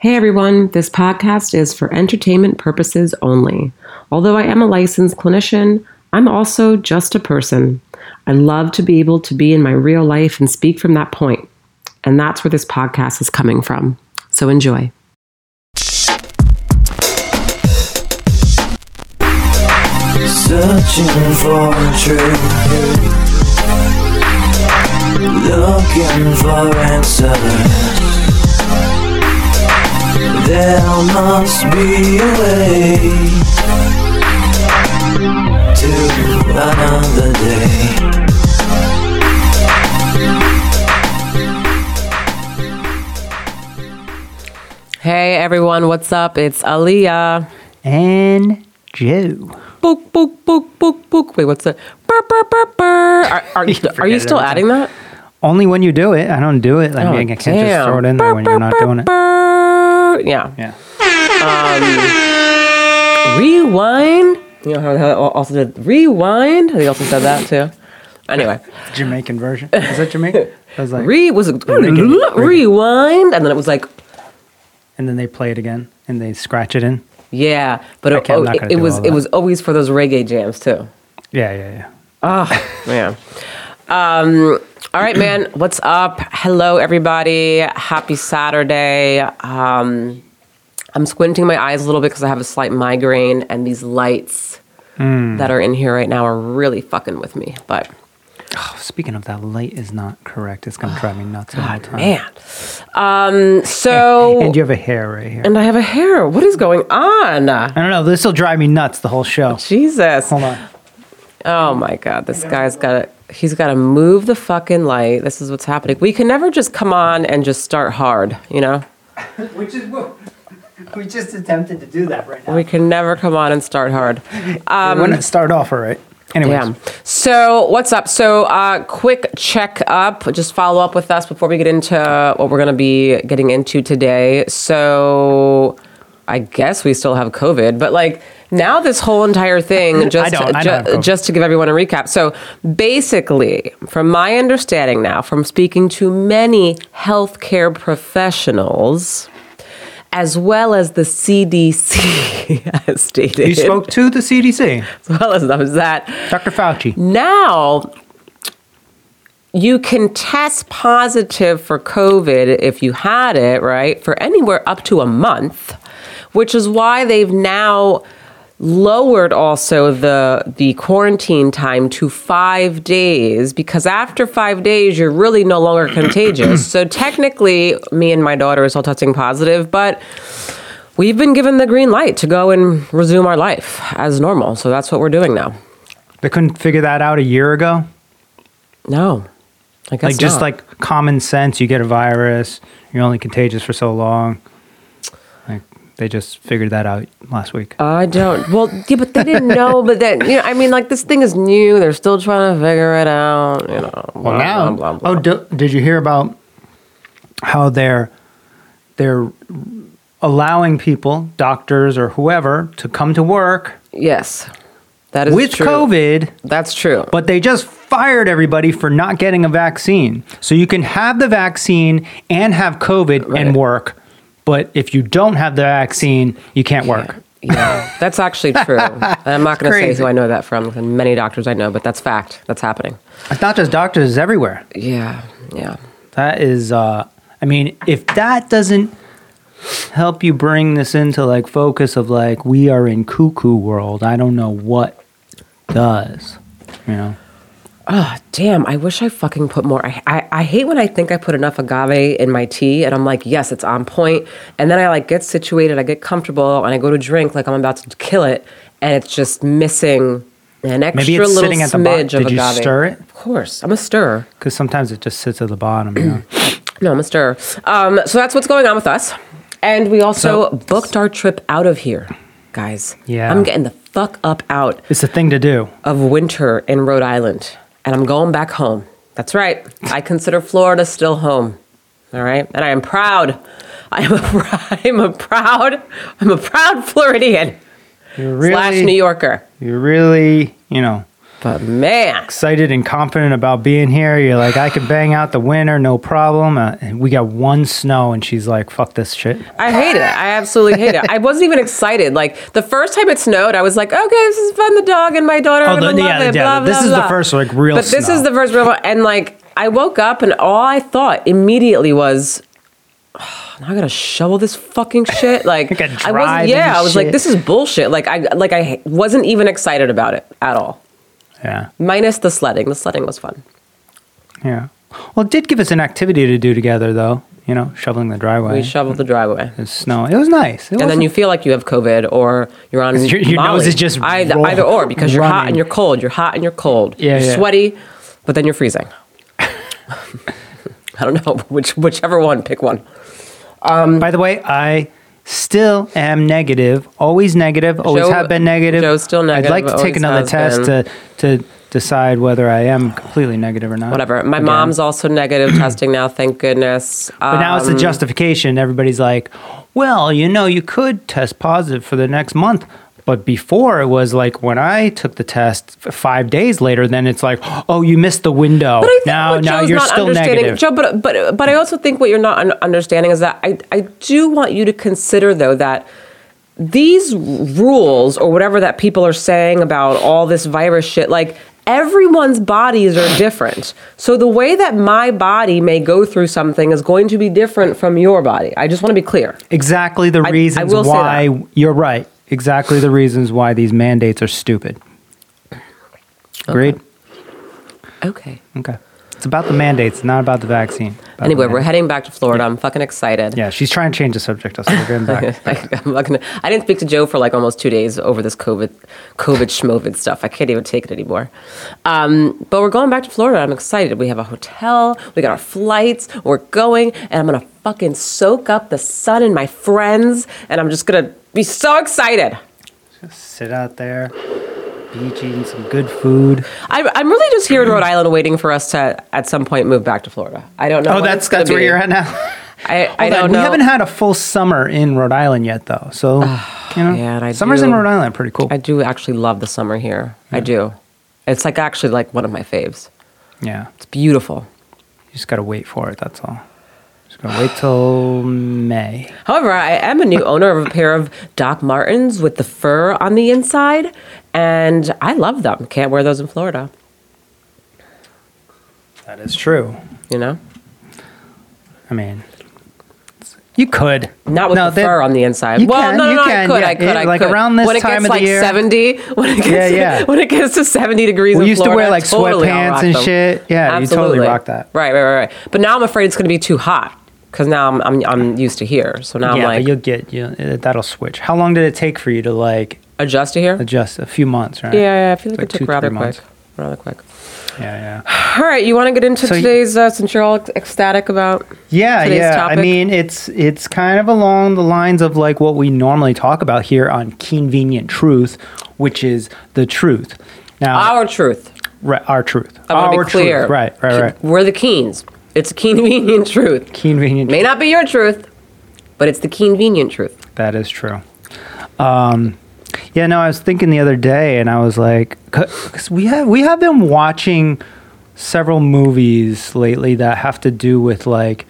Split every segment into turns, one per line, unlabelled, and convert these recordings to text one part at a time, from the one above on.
Hey everyone, this podcast is for entertainment purposes only. Although I am a licensed clinician, I'm also just a person. I love to be able to be in my real life and speak from that point. And that's where this podcast is coming from. So enjoy.
Searching for truth Looking for answers There must be a way To another day
Hey everyone, what's up? It's Aliyah.
and Joe.
Book, book, book, book, book. Wait, what's that? Burr, burr, burr, burr. Are, are,
You
are you still adding that?
Only when you do it. I don't do it. I
Oh,
mean, I oh, can't just throw it in there when you're not doing it.
Burr. Yeah.
Yeah.
Rewind. You know how they also did rewind? They also said that too. Anyway,
Jamaican version. Is that Jamaican? I was like,
re was it rewind, and then it was like
and then they play it again and they scratch it in.
yeah, but it, oh, it, it was it was always for those reggae jams too.
Yeah, yeah, yeah.
Oh man. Um, all right, man. What's up? Hello, everybody. Happy Saturday. Um, I'm squinting my eyes a little bit because I have a slight migraine, and these lights that are in here right now are really fucking with me. But
Oh, speaking of that, light is not correct. It's gonna drive me nuts all the time.
man. Um, so
And you have a hair right here.
and I have a hair. What is going on?
I don't know. This will drive me nuts the whole show.
Jesus.
Hold on.
Oh my God, this guy's got to, he's got to move the fucking light. This is what's happening. We can never just come on and just start hard, you know?
Which is what we just attempted to do that right now.
We can never come on and start hard.
Um, We're gonna start off all right. Anyways,
Damn. So, what's up? So, uh, quick check up. Just follow up with us before we get into what we're going to be getting into today. So, I guess we still have COVID, but like now this whole entire thing, just, ju- just to give everyone a recap. So, basically, from my understanding now, from speaking to many healthcare professionals, as well as the CDC has stated,
you spoke to the CDC,
as well as that
Dr. Fauci.
now you can test positive for COVID if you had it, right? For anywhere up to a month, which is why they've now lowered also the the quarantine time to 5 days because after 5 days you're really no longer contagious. So technically me and my daughter are still testing positive, but we've been given the green light to go and resume our life as normal. So that's what we're doing now.
They couldn't figure that out a year ago.
No. I guess
like just
not.
like common sense you get a virus you're only contagious for so long like they just figured that out last week
I don't. Well, yeah, but they didn't know. But then, you know, I mean, like this thing is new. They're still trying to figure it out. You know. Blah,
well now
blah, blah, oh, blah.
oh d- did you hear about how they're they're allowing people doctors or whoever to come to work
yes, that is true
with
true.
covid
That's true.
but they just fired everybody for not getting a vaccine so you can have the vaccine and have covid
Right.
and work but if you don't have the vaccine you can't work
yeah, that's actually true. I'm not going to say who I know that from. Many doctors I know, but that's fact. That's happening.
it's not just doctors it's everywhere
Yeah, yeah.
That is, uh, I mean, if that doesn't help you bring this into like focus of like we are in cuckoo world, I don't know what does. You know,
Oh, damn. I wish I fucking put more. I, I, I hate when I think I put enough agave in my tea and I'm like, yes, it's on point. And then I like get situated, I get comfortable, and I go to drink like I'm about to kill it. And it's just missing an extra
maybe it's
little
sitting at the
smidge of
Did you
agave.
stir it?
Of course. I'm a stirrer.
Because sometimes it just sits at the bottom. You know?
No, I'm a stirrer. Um, so that's what's going on with us. And we also
So-
booked our trip out of here, guys.
Yeah.
I'm getting the fuck up out
it's a thing to do.
of winter in Rhode Island, and I'm going back home. That's right. I consider Florida still home. All right, and I am proud. I am a, I'm a proud. I'm a proud Floridian
You're
slash New Yorker.
you're really, you know,
But man,
excited and confident about being here. You're like, I could bang out the winter, no problem. Uh, and we got one snow, and she's like, fuck this shit.
I hate it. I absolutely hate it. I wasn't even excited. Like the first time it snowed, I was like, okay, this is fun. The dog and my daughter are
Oh,
gonna
the-
love
yeah,
it.
yeah,
blah,
this
blah,
is the first, like, real
But this is the first real one. And like I woke up and all I thought immediately was. "Oh, now I gotta shovel this fucking shit. Like
I
I wasn't. Yeah, I was like, this is bullshit. Like I like I wasn't even excited about it at all.
Yeah.
Minus the sledding. The sledding was fun.
Yeah. Well, it did give us an activity to do together, though. You know, shoveling the driveway.
We shoveled the driveway.
It's snow. It was nice. It
And then you feel like you have COVID or you're on
Your- your nose is just
either,
roll-
either or because you're hot and you're cold. You're hot and you're cold.
Yeah,
you're
yeah.
sweaty, but then you're freezing. I don't know which whichever one. Pick one.
Um, By the way, I still am negative. Always negative. Always
Joe-
have been negative.
Joe's still
I'd like to take another test
been.
to to decide whether I am completely negative or not.
Whatever. My
Again.
mom's also negative testing now. Thank goodness.
But now it's the
Um,
justification. Everybody's like, well, you know, you could test positive for the next month. But before it was like when I took the test five days later, then it's like, oh, you missed the window.
But I think
now,
what
now
Joe's
you're
not
still
understanding,
negative.
Joe, but but but I also think what you're not un- understanding is that I I do want you to consider though that these rules or whatever that people are saying about all this virus shit, like everyone's bodies are different. So the way that my body may go through something is going to be different from your body. I just want to be clear.
exactly the
I- I
reasons
will say
why you're right. Exactly the reasons why these mandates are stupid. Agreed?
Okay.
Okay. It's about the mandates, not about the vaccine. About the
Anyway, we're heading back to Florida. I'm fucking excited.
Yeah, she's trying to change the subject. So we're getting back.
I'm not gonna, I didn't speak to Joe for like almost two days over this COVID, COVID schmovid stuff. I can't even take it anymore. Um, but we're going back to Florida. I'm excited. We have a hotel. We got our flights. We're going, and I'm gonna fucking soak up the sun and my friends, and I'm just gonna be so excited.
Just Sit out there, beach, eating some good food.
I'm, I'm really just here in Rhode Island, waiting for us to at some point move back to Florida. I don't know.
Oh, that's that's where
be.
you're at now.
I, I
on,
don't
we
know.
We haven't had a full summer in Rhode Island yet, though. So you know,
yeah, I
summers
do-
in Rhode Island pretty cool.
I do actually love the summer here. I do. It's like actually like one of my faves.
yeah,
It's beautiful.
you just gotta wait for it. That's all. Just gotta wait till May.
However, I am a new owner of a pair of Doc Martens with the fur on the inside, and I love them. Can't wear those in Florida,
That is true.
you know?
I mean, you could
Not with
No,
the fur on the inside. well,
can,
no, no,
you
no,
can,
I could,
yeah,
I could,
yeah,
I
like
could.
around this
when it
time
gets
of the
like
year.
70, when it gets,
Yeah, yeah.
when it gets to 70 degrees
We used to wear, like,
totally
sweatpants and
them.
shit. Yeah, you totally rock that.
Right, right, right, right. But now I'm afraid it's going to be too hot because now I'm, I'm, I'm used to here. So now
yeah,
I'm like,
you'll get you. That'll switch. How long did it take for you to like
adjust to here?
adjust? A few months, right?
Yeah, yeah, I feel like,
Like
it
two,
took rather quick.
months.
Rather quick.
Yeah, yeah.
All right, you want to get into
So
today's, uh, since you're all ecstatic about
Yeah,
today's
yeah.
topic?
I mean, it's it's kind of along the lines of like what we normally talk about here on Convenient Truth, which is the truth. Now,
our truth.
right, our truth.
I want
our
to be clear.
truth. Right, right, right.
We're the Keens. It's a convenient truth.
Convenient.
May not be your truth, but it's the convenient truth.
That is true. Um, yeah, no, I was thinking the other day, and I was like, because we have we have been watching several movies lately that have to do with like,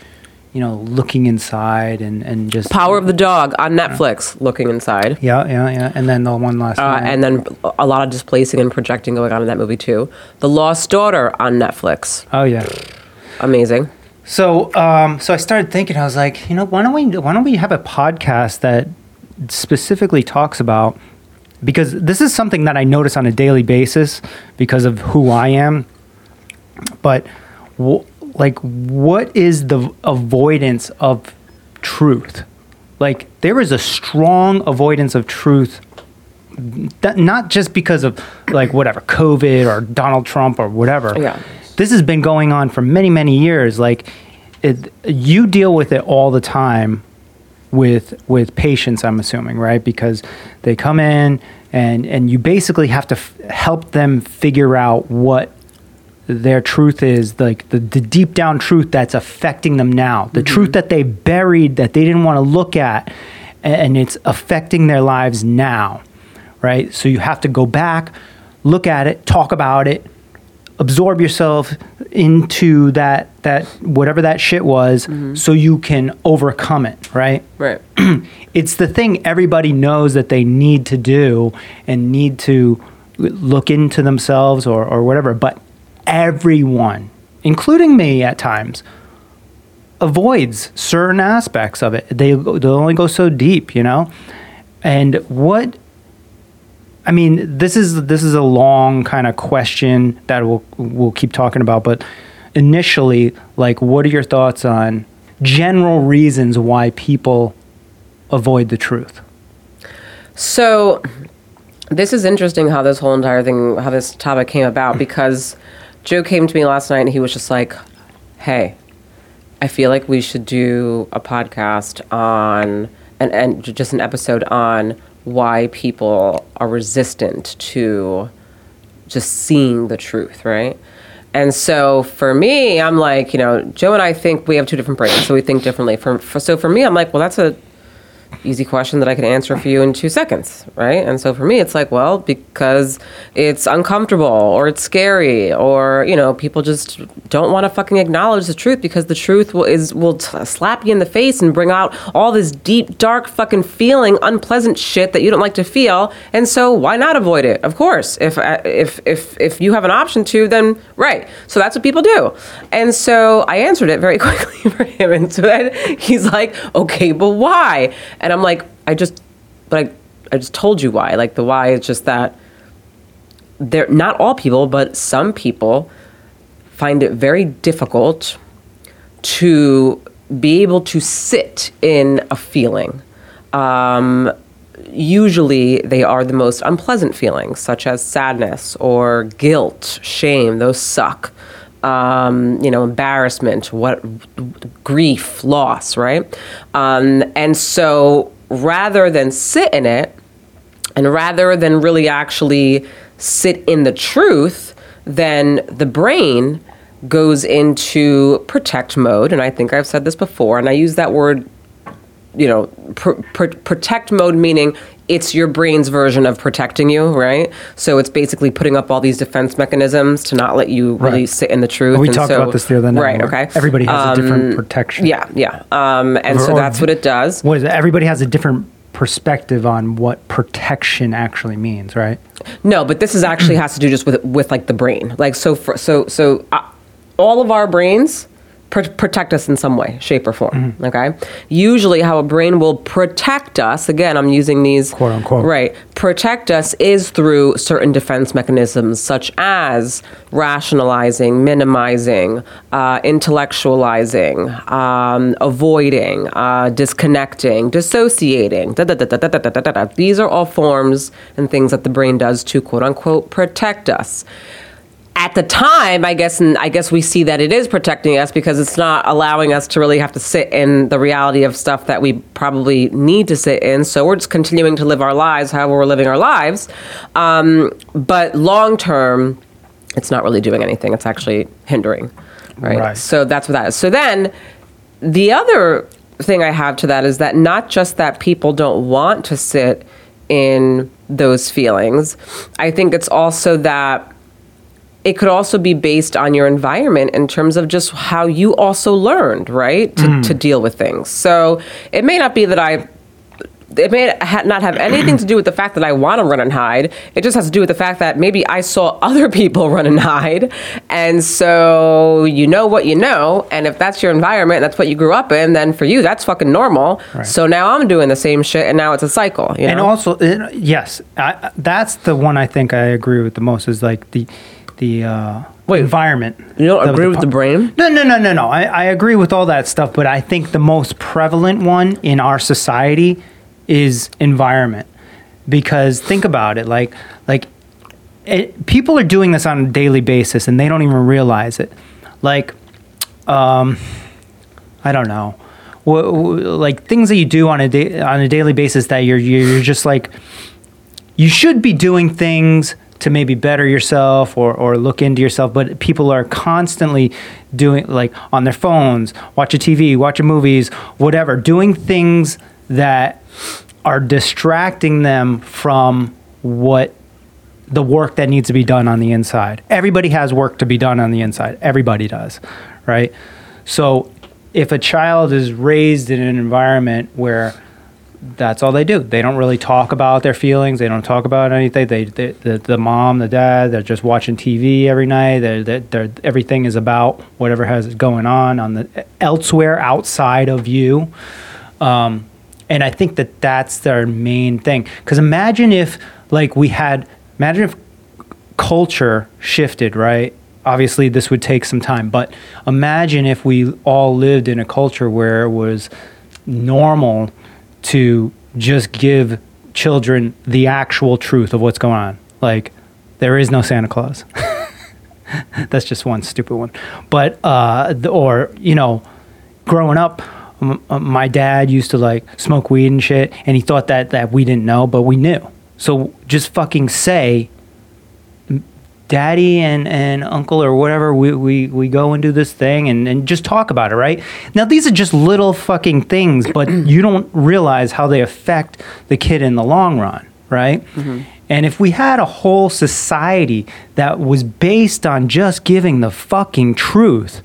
you know, looking inside and and just
Power of the Dog on Netflix, looking inside.
Yeah, yeah, yeah. And then the one last
Uh,
night.
and then a lot of displacing and projecting going on in that movie too. The Lost Daughter on Netflix.
oh yeah.
Amazing.
So, um, so I started thinking. I was like, you know, why don't we why don't we have a podcast that specifically talks about because this is something that I notice on a daily basis because of who I am. But like, what is the avoidance of truth? Like, there is a strong avoidance of truth. That, not just because of like whatever COVID or Donald Trump or whatever
Yeah.
this has been going on for many many years like it, you deal with it all the time with with patients i'm assuming right? Because they come in and and you basically have to f- help them figure out what their truth is like the, the deep down truth that's affecting them now. The mm-hmm. truth that they buried that they didn't want to look at a- and it's affecting their lives now right? So you have to go back look at it, talk about it, absorb yourself into that that whatever that shit was mm-hmm. so you can overcome it, right?
Right.
it's the thing everybody knows that they need to do and need to look into themselves or, or whatever. But everyone, including me at times, avoids certain aspects of it. They they only go so deep, you know. And what I mean, this is this is a long kind of question that we'll we'll keep talking about, but initially, like, what are your thoughts on general reasons why people avoid the truth?
So, this is interesting how this whole entire thing, how this topic came about because Joe came to me last night and he was just like, hey, I feel like we should do a podcast on, and, and just an episode on why people are resistant to just seeing the truth, right? And so for me, I'm like, you know, Joe and I think we have two different brains, so we think differently. For, for so for me, I'm like, well, that's a easy question that I can answer for you in two seconds, right? And so for me, it's like, well, because it's uncomfortable or it's scary or you know, people just don't want to fucking acknowledge the truth because the truth will is will t- slap you in the face and bring out all this deep, dark, fucking feeling, unpleasant shit that you don't like to feel. And so why not avoid it? Of course, if uh, if if if you have an option to, then right. So that's what people do. And so I answered it very quickly for him, and so then he's like, okay, but why? And I'm like, I just, but I, I just told you why. Like the why is just that they're not all people, but some people find it very difficult to be able to sit in a feeling. Um, usually, they are the most unpleasant feelings, such as sadness or guilt, shame. Those suck. Um, you know, embarrassment, what grief, loss, right? Um, and so, rather than sit in it, and rather than really actually sit in the truth, then the brain goes into protect mode. And I think I've said this before, and I use that word, you know, pr- pr- protect mode meaning it's your brain's version of protecting you, right? So it's basically putting up all these defense mechanisms to not let you really
Right.
sit in the truth.
We
And
talked
so-
about this the other night.
Right, okay.
Everybody has a different
Um,
protection.
Yeah, yeah. Um, and so
Or- or
that's what it does.
What is it? Everybody has a different perspective on what protection actually means, right?
No, but this is actually has to do just with with like the brain. Like so for so so uh, all of our brains pr- protect us in some way, shape, or form. Mm-hmm. Okay. Usually, how a brain will protect us again, I'm using these
quote unquote
right protect us is through certain defense mechanisms such as rationalizing, minimizing, uh, intellectualizing, um, avoiding, uh, disconnecting, dissociating. These are all forms and things that the brain does to quote unquote protect us at the time, I guess, and I guess we see that it is protecting us because it's not allowing us to really have to sit in the reality of stuff that we probably need to sit in. So we're just continuing to live our lives however we're living our lives. Um, but long term, it's not really doing anything. It's actually hindering, right?
Right.
So that's what that is. So then, the other thing I have to that is that not just that people don't want to sit in those feelings, I think it's also that it could also be based on your environment in terms of just how you also learned, right, to, to deal with things. So it may not be that I. It may ha- not have anything to do with the fact that I want to run and hide. It just has to do with the fact that maybe I saw other people run and hide. And so you know what you know. And if that's your environment, that's what you grew up in, then for you, that's fucking normal. So now I'm doing the same shit and now it's a cycle. You know?
And also, uh, yes, I, that's the one I think I agree with the most is like the the uh,
Wait,
environment.
you don't agree with the brain?
No, no, no, no, no. I, I agree with all that stuff, but I think the most prevalent one in our society is environment. Because think about it, like like it, people are doing this on a daily basis and they don't even realize it. Like, um, I don't know, wh- wh- like things that you do on a da- on a daily basis that you're you're just like you should be doing things to maybe better yourself or, or look into yourself, but people are constantly doing like on their phones, watching TV, watching movies, whatever, doing things that are distracting them from what the work that needs to be done on the inside. Everybody has work to be done on the inside. Everybody does, right? So if a child is raised in an environment where that's all they do. They don't really talk about their feelings. They don't talk about anything. They, they the, the mom, the dad, they're just watching TV every night. They're, they're, they're, everything is about whatever has going on on the elsewhere outside of you. Um, and I think that that's their main thing. Because imagine if, like, we had, imagine if culture shifted, right? Obviously, this would take some time, but imagine if we all lived in a culture where it was normal to just give children the actual truth of what's going on. Like, there is no Santa Claus. That's just one stupid one. But, uh, or, you know, growing up, m- uh, my dad used to like smoke weed and shit, and he thought that, that we didn't know, but we knew. So just fucking say, daddy and, and uncle or whatever, we, we, we go and do this thing and, and just talk about it, right? Now, these are just little fucking things, but you don't realize how they affect the kid in the long run, right? Mm-hmm. And if we had a whole society that was based on just giving the fucking truth,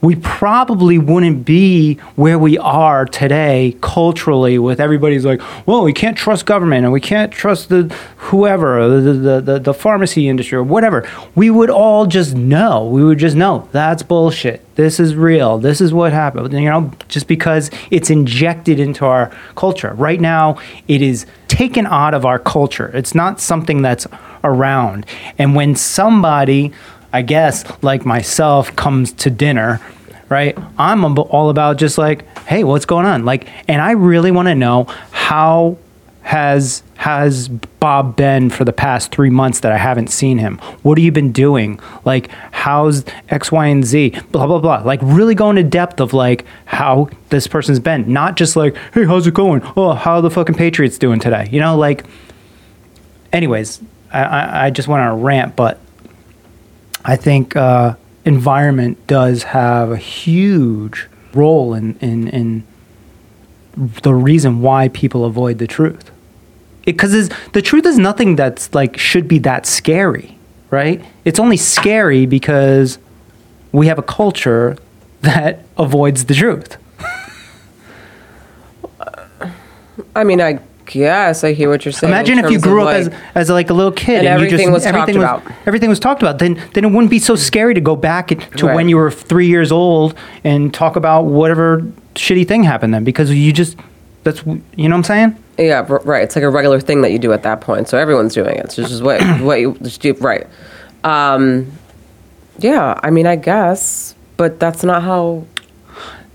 we probably wouldn't be where we are today culturally with everybody's like well we can't trust government and we can't trust the whoever the, the, the, the pharmacy industry or whatever. We would all just know. We would just know that's bullshit. This is real. This is what happened you know just because it's injected into our culture. Right now it is taken out of our culture. It's not something that's around. And when somebody I guess, like myself, comes to dinner, right? I'm all about just like, hey, what's going on? Like, and I really want to know how has has Bob been for the past three months that I haven't seen him? What have you been doing? Like, how's X, Y, and Z? Blah blah blah. Like, really go into depth of like how this person's been, not just like, hey, how's it going? Oh, how are the fucking Patriots doing today? You know, like. Anyways, I I, I just went on a rant, but I think uh, environment does have a huge role in, in, in the reason why people avoid the truth. Because the truth is nothing that's like should be that scary, right? It's only scary because we have a culture that avoids the truth.
I mean, I guess I hear what you're saying.
Imagine if you grew up
like-
as, as like a little kid
And
and, you
everything
just
was talked
everything was
about.
everything was talked about. Then then it wouldn't be so scary to go back to
Right.
when you were three years old and talk about whatever shitty thing happened then because you just that's you know what I'm saying.
Yeah, right. It's like a regular thing that you do at that point. So everyone's doing it. So it's just what what you just do. Right. Um, yeah. I mean, I guess, but that's not how.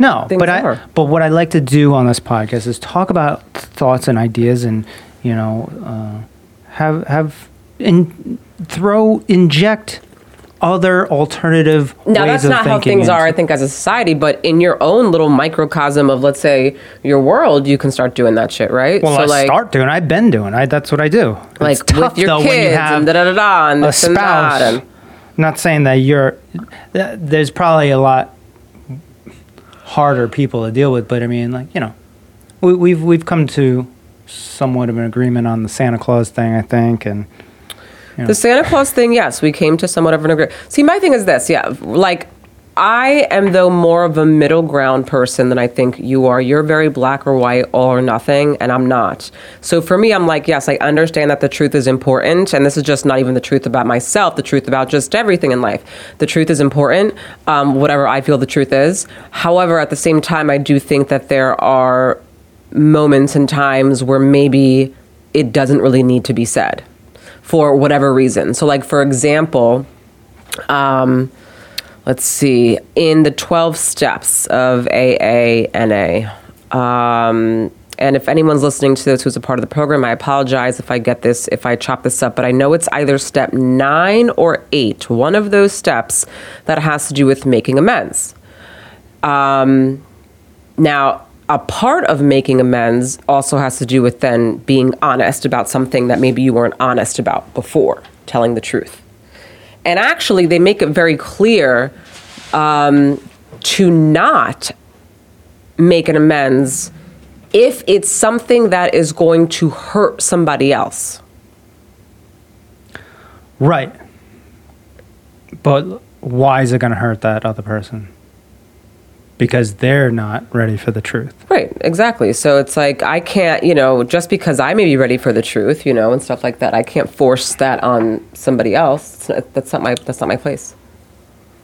No, but I but what I like to do on this podcast is talk about thoughts and ideas and you know uh, have have in throw inject other alternative
Now
ways
that's
of
not how things are. I think as a society, but in your own little microcosm of, let's say, your world, you can start doing that shit, right?
Well,
so
I
like,
start doing. I've been doing. I that's what I do.
like
it's tough
with your
though
kids
you have
and da da da da and
a
and
spouse.
And,
not saying that you're. th- There's probably a lot harder people to deal with, but I mean, like you know, we, we've we've come to somewhat of an agreement on the Santa Claus thing, I think, and you know,
The Santa Claus thing, yes, we came to somewhat of an agreement. See, my thing is this, yeah, like I am though more of a middle ground person than I think you are. You're very black or white, all or nothing, and I'm not. So for me, I'm like, yes, I understand that the truth is important, and this is just not even the truth about myself, the truth about just everything in life. The truth is important, um, whatever I feel the truth is. However, at the same time, I do think that there are moments and times where maybe it doesn't really need to be said for whatever reason. So, like for example, um, let's see, in the twelve steps of AANA. Um, and if anyone's listening to this who's a part of the program, I apologize if I get this, if I chop this up, but I know it's either step nine or eight, one of those steps that has to do with making amends. Um, now, a part of making amends also has to do with then being honest about something that maybe you weren't honest about before, telling the truth. And actually, they make it very clear um, to not make an amends if it's something that is going to hurt somebody else.
Right. But why is it going to hurt that other person? Because they're not ready for the truth.
Right, exactly. So it's like I can't, you know, just because I may be ready for the truth, you know, and stuff like that, I can't force that on somebody else. Not, that's not my that's not my place.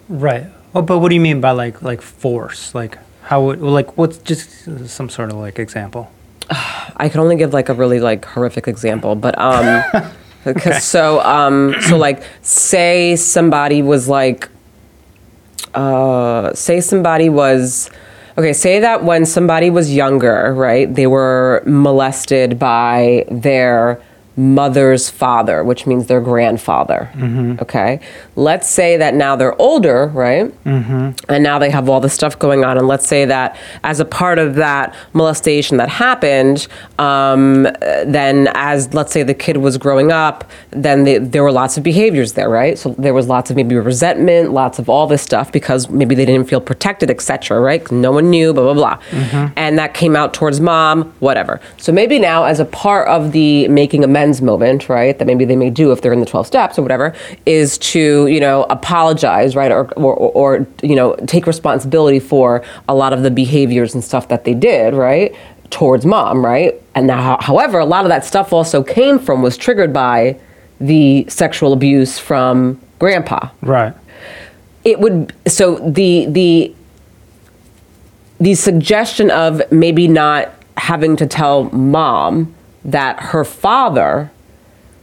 Right. Well, but what do you mean by like like force? Like how would like what's just some sort of like example?
I can only give like a really like horrific example, but um, because so um, so like say somebody was like, uh, say somebody was, okay, say that when somebody was younger, right, they were molested by their mother's father, which means their grandfather. Mm-hmm. Okay, let's say that now they're older, right, mm-hmm. and now they have all this stuff going on, and let's say that as a part of that molestation that happened, um, then as let's say the kid was growing up, then the, there were lots of behaviors there, right? So there was lots of maybe resentment, lots of all this stuff because maybe they didn't feel protected, etc. Right? No one knew, blah blah blah, mm-hmm. and that came out towards mom, whatever. So maybe now as a part of the making amends moment, right? That maybe they may do if they're in the twelve steps or whatever, is to you know apologize, right, or or, or you know take responsibility for a lot of the behaviors and stuff that they did, right? towards mom, right? And now, however, a lot of that stuff also came from, was triggered by the sexual abuse from grandpa.
Right.
It would, so the, the, the suggestion of maybe not having to tell mom that her father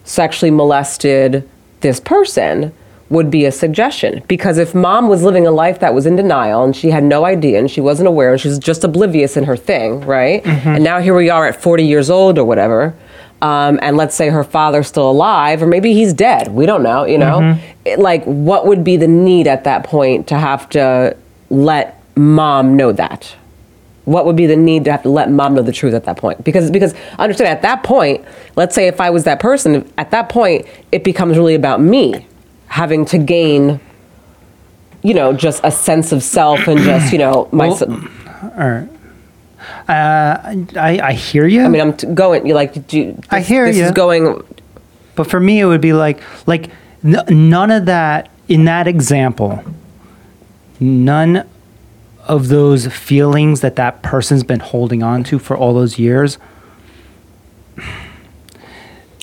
sexually molested this person would be a suggestion. Because if mom was living a life that was in denial and she had no idea and she wasn't aware and she was just oblivious in her thing right? And now here we are at 40 years old or whatever um, and let's say her father's still alive or maybe he's dead. We don't know you know? It- like what would be the need at that point to have to let mom know that what would be the need to have to let mom know the truth at that point because because understand at that point let's say if i was that person at that point it becomes really about me having to gain you know just a sense of self and just you know my
Well, All right. Uh, I I hear you.
i mean i'm t- going you like do you,
I
this-
hear
this is going
But for me, it would be like like n- none of that in that example. None of those feelings that that person's been holding on to for all those years.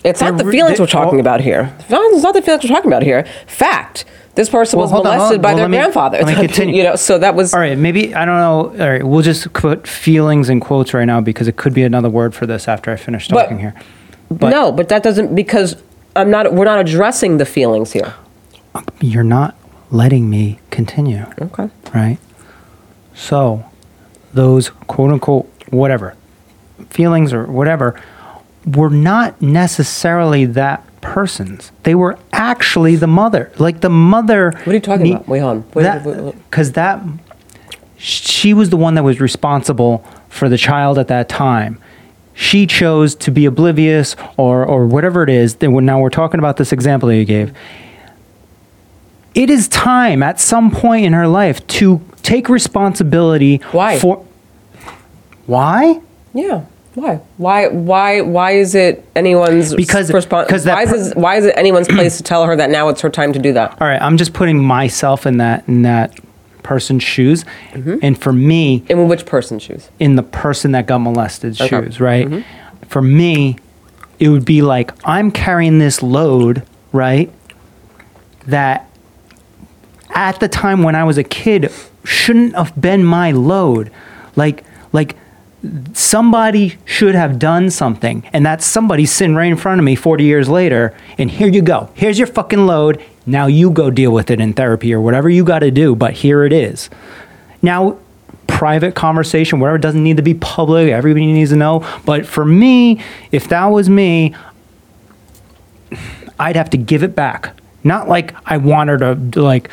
it's not the feelings
they-
we're talking
well-
about here it's not the feelings we're talking about here fact this person
Well,
was molested
on.
by
Well,
their
me-
grandfather
me continue.
you know so that was
All right, maybe I don't know. All right, we'll just put feelings in quotes right now because it could be another word for this after I finish
But-
talking here. But
no but that doesn't because i'm not we're not addressing the feelings here
you're not letting me continue.
okay
right? So, those quote unquote whatever feelings or whatever were not necessarily that person's. They were actually the mother. Like the mother.
What are you talking about? Wait, on.
Because that, she was the one that was responsible for the child at that time. She chose to be oblivious or, or whatever it is. Now we're talking about this example that you gave it is time at some point in her life to take responsibility
Why?
for why
Yeah. Why? Why? Why? Why is it anyone's
Because-
respon-
because that
why
per-
is it, why is it anyone's place to tell her that now it's her time to do that?
all right i'm just putting myself in that in that person's shoes
Mm-hmm.
and for me
In which person's shoes?
in the person that got molested
Okay. Mm-hmm.
shoes right for me it would be like i'm carrying this load right that at the time when i was a kid shouldn't have been my load. Like like somebody should have done something and that somebody sitting right in front of me 40 years later and here you go. Here's your fucking load. Now you go deal with it in therapy or whatever you got to do but here it is. Now private conversation whatever doesn't need to be public everybody needs to know but for me if that was me i'd have to give it back. Not like i want her to like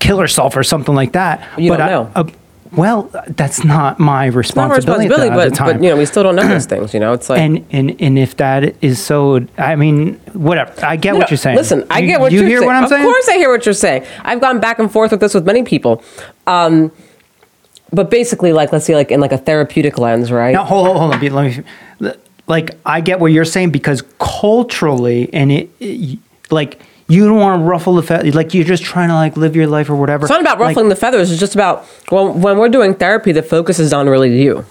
kill herself or something like that
You
but
don't
I-
know.
uh, well that's not my
Not my
responsibility, at
responsibility, but but you know we still don't know those things. You know, it's like
and and and if that is so i mean whatever i get
No,
what you're saying
Listen, I
You-
get what
you
are
hear
saying.
what i'm
of
saying
course, I hear what you're saying. I've gone back and forth with this with many people. Um, but basically, like let's say, like in like a therapeutic lens, right?
Now, hold, hold, hold on. Let me. Like, I get what you're saying because culturally, and it, it- like you don't want to ruffle the feathers. Like you're just trying to like live your life or whatever.
It's not about
Like,
ruffling the feathers. It's just about well, when we're doing therapy, the focus is on really you.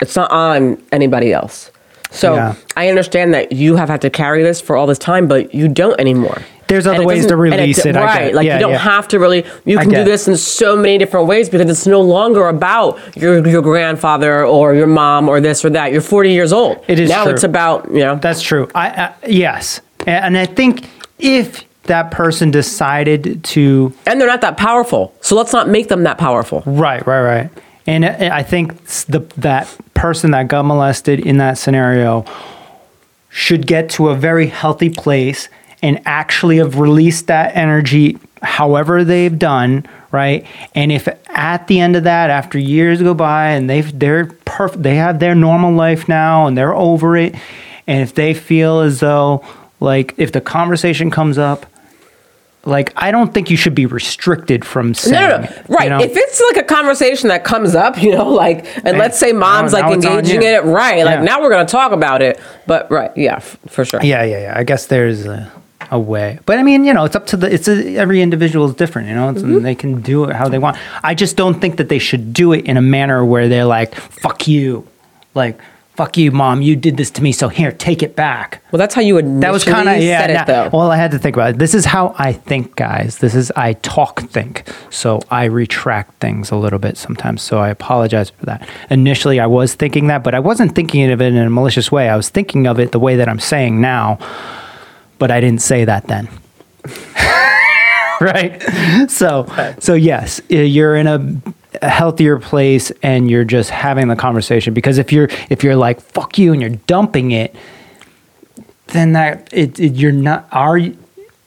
It's not on anybody else. So
Yeah.
I understand that you have had to carry this for all this time, but you don't anymore.
There's other ways to release it, I
Right.
it.
Like
Yeah,
you don't
yeah.
have to really. You can do this in so many different ways because it's no longer about your your grandfather or your mom or this or that. You're 40 years old.
It is
now.
true.
It's about you know.
That's true. I, I yes, and I think if that person decided to
and they're not that powerful. So let's not make them that powerful.
Right, right, right. And I think the that person that got molested in that scenario should get to a very healthy place and actually have released that energy however they've done, right? And if at the end of that after years go by and they've they're perfect they have their normal life now and they're over it and if they feel as though like if the conversation comes up like I don't think you should be restricted from saying
No, no, no. Right.
you know?
If it's like a conversation that comes up, you know, like, and
And
let's say mom's
now-
like
now
engaging in it, right? Like
Yeah.
now we're going to talk about it. But right, yeah, f- for sure.
Yeah, yeah, yeah. I guess there's a, a way, but I mean, you know, it's up to the. It's a, every individual is different, you know. It's,
Mm-hmm.
They can do it how they want. I just don't think that they should do it in a manner where they're like, "Fuck you," like, "Fuck you, mom, you did this to me, so here, take it back."
Well, that's how you would.
That was kind of yeah.
Said it,
nah,
though.
well, I had to think about it. This is how I think, guys. This is I talk think, so I retract things a little bit sometimes. So I apologize for that. Initially, I was thinking that, but I wasn't thinking of it in a malicious way. I was thinking of it the way that I'm saying now, but I didn't say that then. right. So so yes, uh, you're in a a healthier place and you're just having the conversation because if you're if you're like fuck you and you're dumping it then that it, it you're not are you,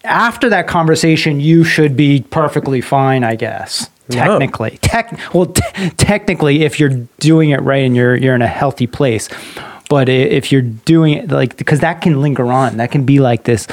after that conversation you should be perfectly fine i guess
No.
technically tech well t- technically if you're doing it right and you're you're in a healthy place but if you're doing it like because that can linger on that can be like this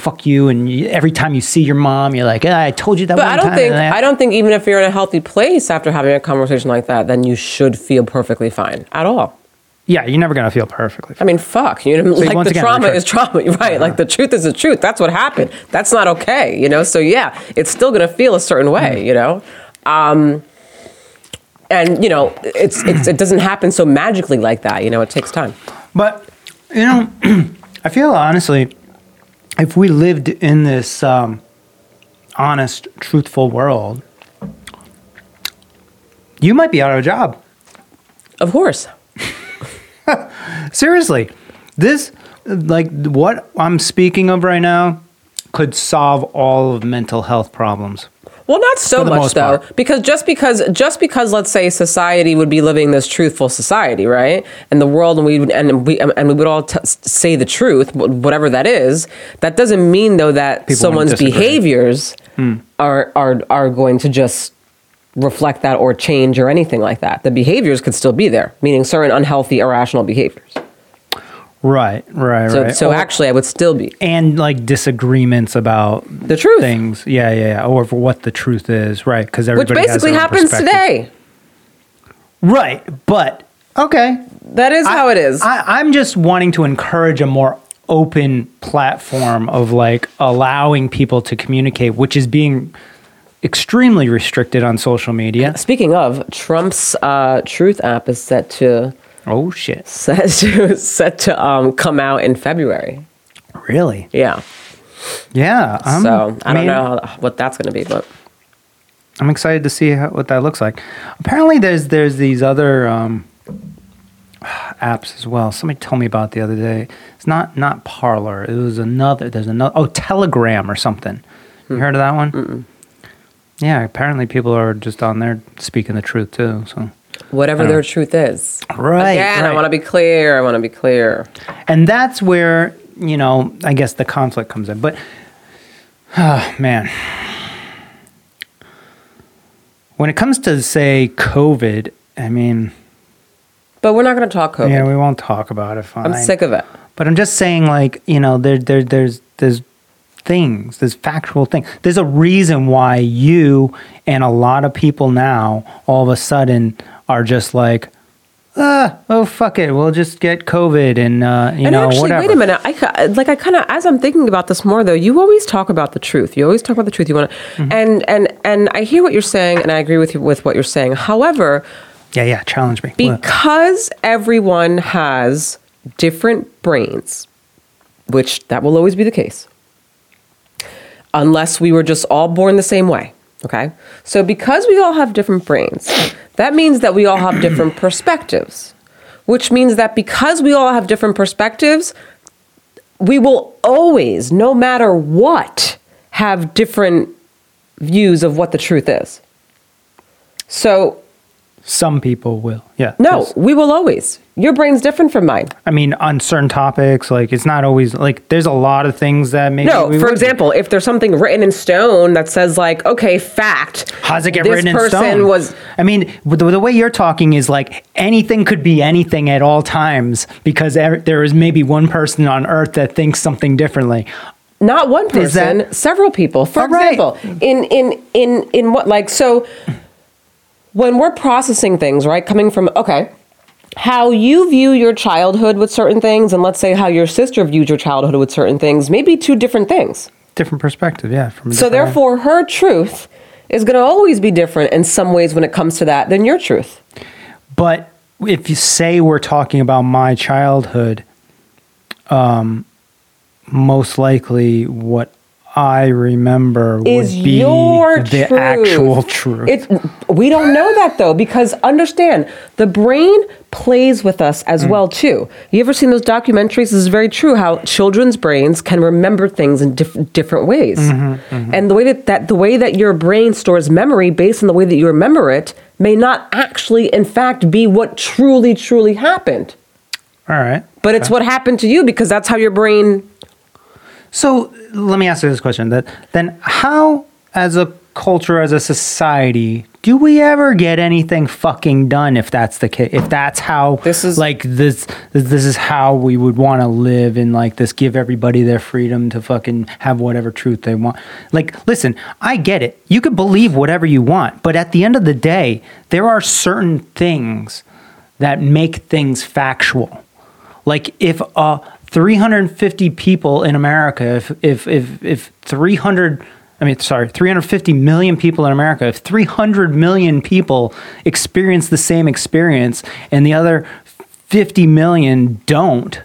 fuck you and you, every time you see your mom you're like ah, i told you that
But I don't think
and
I don't think even if you're in a healthy place after having a conversation like that, then you should feel perfectly fine at all.
yeah you're never to feel perfectly
I mean, fuck. You know, like the
again,
trauma is trauma, right? Like the truth is the truth. That's what happened. That's not okay. You know. So yeah, it's still gonna feel a certain way. You know. Um, and you know, it's, it's it doesn't happen so magically like that. You know, it takes time.
But you know, I feel honestly, if we lived in this um, honest, truthful world, you might be out of a job.
Of course.
Seriously, this like what I'm speaking of right now could solve all of mental health problems.
Well, not so much though,
part.
because just because just because let's say society would be living this truthful society, right? And the world, and we would- and we and we would all t- say the truth, whatever that is. That doesn't mean though that
People
someone's behaviors are are are going to just reflect that or change or anything like that. The behaviors could still be there, meaning certain unhealthy, irrational behaviors.
Right, right,
So,
right.
so
Or-
actually, I would still be
and like disagreements about
the truth,
things. Yeah, yeah, yeah. Or for what the truth is, right? Because
which
everybody has
basically
their own
happens
perspective.
today.
Right, but okay.
That is how it is.
I, I'm just wanting to encourage a more open platform of like allowing people to communicate, which is being extremely restricted on social media.
Speaking of, Trump's uh, Truth app is set to
Oh shit!
set to set to um, come out in February.
Really?
Yeah.
Yeah. I'm,
so I, don't know how, what that's going to be, but
I'm excited to see how, what that looks like. Apparently, there's there's these other um, apps as well. Somebody told me about the other day. It's not not Parler. It was another. There's another. Oh, Telegram or something. You heard of that one? Yeah. Apparently, people are just on there speaking the truth too. So.
Whatever their oh. truth is.
Right.
Again, I want to be clear. I want to be clear.
and that's where you know i guess the conflict comes in but oh man when it comes to say covid i mean
But we're not going to talk COVID.
yeah we won't talk about it fine
I'm sick of it.
but i'm just saying like you know there, there there's there's things there's factual things there's a reason why you and a lot of people now all of a sudden are just like uh, oh fuck it, we'll just get COVID and uh, you
and
know
actually,
whatever.
wait a minute. I like I kind of as I'm thinking about this more though. You always talk about the truth. You always talk about the truth. You want to,
Mm-hmm.
and and and I hear what you're saying, and I agree with you with what you're saying. However,
Yeah, yeah, challenge me. What?
because everyone has different brains, which that will always be the case, unless we were just all born the same way. Okay? So, because we all have different brains, that means that we all have different perspectives, which means that because we all have different perspectives, we will always, no matter what, have different views of what the truth is. So,
Some people will. Yeah.
no, we will always. Your brain's different from mine.
I mean, on certain topics, like it's not always like there's a lot of things that maybe.
No,
we
for example, if there's something written in stone that says like, okay, fact.
How's it get
this
written in
person
stone?
was
I mean, the, the way you're talking is like anything could be anything at all times because there, there is maybe one person on earth that thinks something differently.
not one
Is that-
person, several people. For
All right.
example, in in in in what like so when we're processing things, right? Coming from okay, how you view your childhood with certain things and let's say how your sister viewed your childhood with certain things, maybe two different things.
Different perspective, yeah. From
So therefore her truth is going to always be different in some ways when it comes to that than your truth.
But if you say we're talking about my childhood, um, most likely what I remember
is
would be
your
the
truth.
actual truth.
It, we don't know that though, because understand the brain plays with us as
Mm.
well too. You ever seen those documentaries? This is very true. How children's brains can remember things in diff- different ways,
Mm-hmm,
and the way that, that the way that your brain stores memory based on the way that you remember it may not actually, in fact, be what truly, truly happened.
All right.
But it's what happened to you because that's how your brain
So let me ask you this question: that then, how, as a culture, as a society, do we ever get anything fucking done? If that's the case, if that's how
This is-
like this, this is how we would want to live, and like this, give everybody their freedom to fucking have whatever truth they want. Like, listen, I get it. You could believe whatever you want, but at the end of the day, there are certain things that make things factual. Like if uh 350 people in America, if if if if 300 I mean, sorry, 350 million people in America. If 300 million people experience the same experience and the other 50 million don't,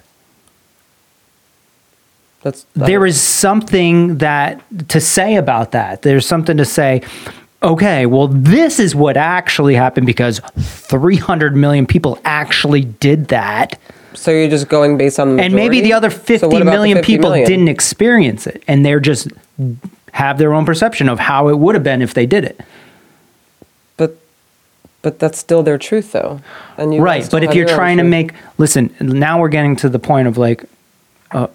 that's
there is something that to say about that. There's something to say. Okay, well, this is what actually happened because 300 million people actually did that.
So you're just going based on the
and maybe the other
So
50
what about the
million
50
people
million?
didn't experience it and they're just have their own perception of how it would have been if they did it
But but that's still their truth though. And you
right but if you're
your
trying to
truth.
make listen now we're getting to the point of like uh,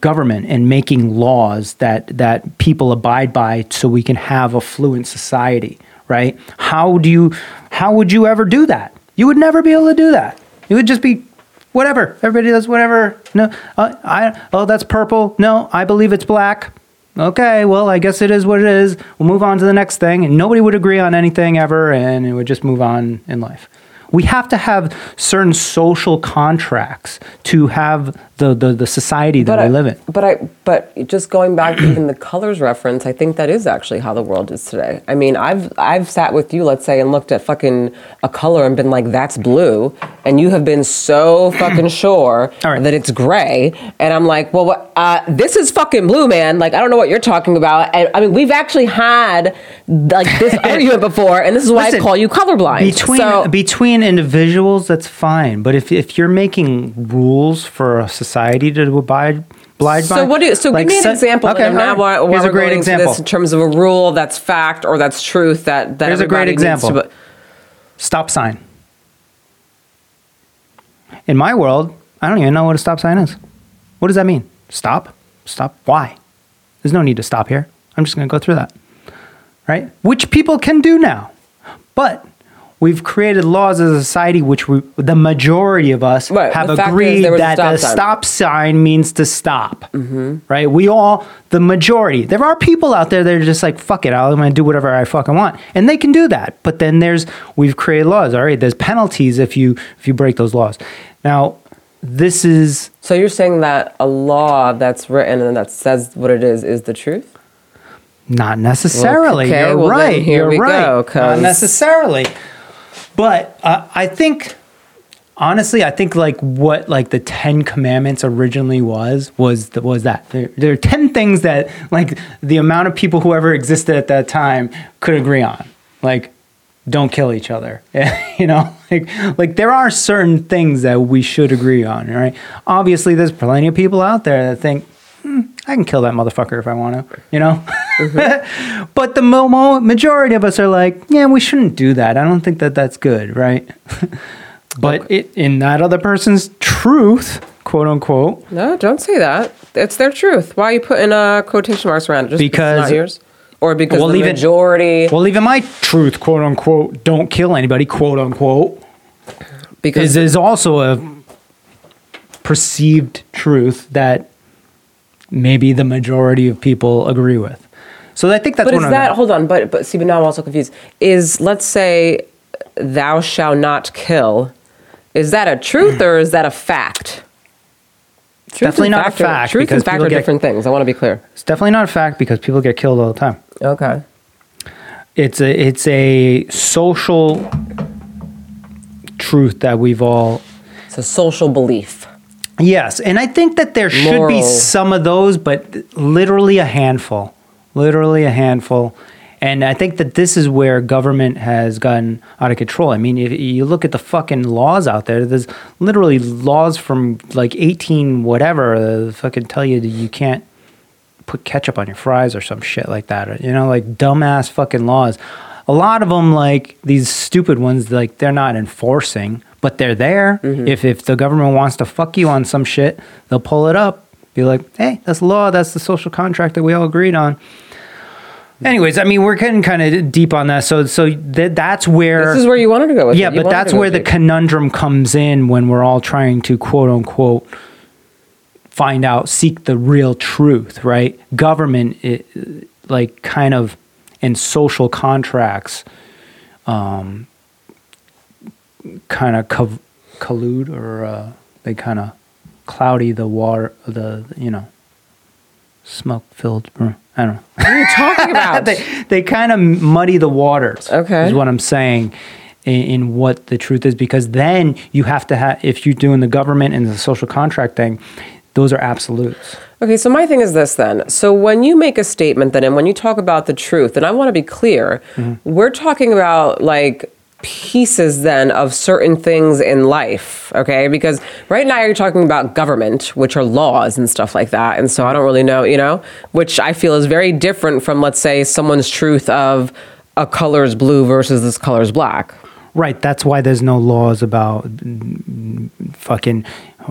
government and making laws that that people abide by so we can have a fluent society right how do you how would you ever do that you would never be able to do that it would just be whatever. Everybody does whatever. No uh, i oh that's purple. No i believe it's black. Okay well i guess it is what it is. We'll move on to the next thing and nobody would agree on anything ever and it would just move on in life. We have to have certain social contracts to have the, the, the society that we
I,
live in.
But I but just going back to even the colors reference, I think that is actually how the world is today. I mean, I've I've sat with you, let's say, and looked at fucking a color and been like, that's blue, and you have been so fucking sure
right.
that it's gray, and I'm like, well, what, uh, this is fucking blue, man. Like, I don't know what you're talking about. And I mean, we've actually had like this argument before, and this is why
Listen,
I call you colorblind.
Between
so,
between individuals, that's fine. But if if you're making rules for a society to abide abide by,
So what do you, so
like
give me an example
Okay,
and
right.
while, while
here's a great example.
this in terms of a rule that's fact or that's truth that, that
Here's a great example.
to-
Stop sign. In my world, I don't even know what a stop sign is. What does that mean? Stop? Stop? Why? There's no need to stop here. I'm just going to go through that. Right? Which people can do now. But We've created laws as a society which we, the majority of us
Right,
have
the
agreed
a
that the
stop sign.
stop sign means to stop. Mm-hmm. Right? We all, the majority. There are people out there that are just like, fuck it, I'm going to do whatever I fucking want, and they can do that. But then there's we've created laws. All right, there's penalties if you if you break those laws. Now, this is
So you're saying that a law that's written and that says what it is is the truth?
Not necessarily.
Okay,
You're
well,
right.
here
You're
we
right.
go,
Not necessarily. But uh, I think, honestly, I think like what like the Ten Commandments originally was was the, was that there, there are ten things that like the amount of people who ever existed at that time could agree on. Like, don't kill each other. you know, like like there are certain things that we should agree on. Right? Obviously, there's plenty of people out there that think. "Hmm, I can kill that motherfucker if I want to, you know? but the mo- mo- majority of us are like, yeah, we shouldn't do that. I don't think that that's good, right? but it, in that other person's truth, quote unquote,
No, don't say that. It's their truth. Why are you putting uh, quotation marks around it? Just
Because-
it's not yours? Or because
Well,
the
even-
majority
well, even my truth, quote unquote, don't kill anybody, quote unquote,
because
is, is also a perceived truth that maybe the majority of people agree with. So I think that's
But is that hold on? But but see, but now I'm also confused. Is let's say, thou shall not kill. Is that a truth or is that a fact? Truth
Definitely not a
fact are-
fact,
Truth and fact are
get-
different things. I want to be clear.
it's definitely not a fact because people get killed all the time.
Okay.
it's a it's a social truth that we've all
It's a social belief.
Yes and i think that there should be some of those but literally a handful literally a handful and i think that this is where government has gotten out of control i mean if you look at the fucking laws out there there's literally laws from like 18 whatever uh, fucking tell you that you can't put ketchup on your fries or some shit like that. Or, you know, like dumbass fucking laws. A lot of them, like these stupid ones, like they're not enforcing, but they're there. If if the government wants to fuck you on some shit, they'll pull it up. Be like, hey, that's law. That's the social contract that we all agreed on. Anyways, I mean, we're getting kind of deep on that. So so th- that's where
This is where you wanted to go with
yeah. But that's where the
deep.
conundrum comes in when we're all trying to quote unquote find out, seek the real truth, right? Government, it, like, kind of in social contracts, um, kind of co- collude or uh, they kind of cloudy the water, the, you know, smoke filled, I don't know.
What are you talking about?
they they kind of muddy the waters.
Okay.
is what I'm saying in, in what the truth is because then you have to have if you're doing the government and the social contract thing, those are absolutes.
Okay, so my thing is this then. So when you make a statement then and when you talk about the truth, and I want to be clear,
Mm-hmm.
we're talking about like pieces then of certain things in life, okay? Because right now you're talking about government, which are laws and stuff like that. And so I don't really know, you know, which I feel is very different from let's say someone's truth of a color is blue versus this color is black.
Right. That's why there's no laws about fucking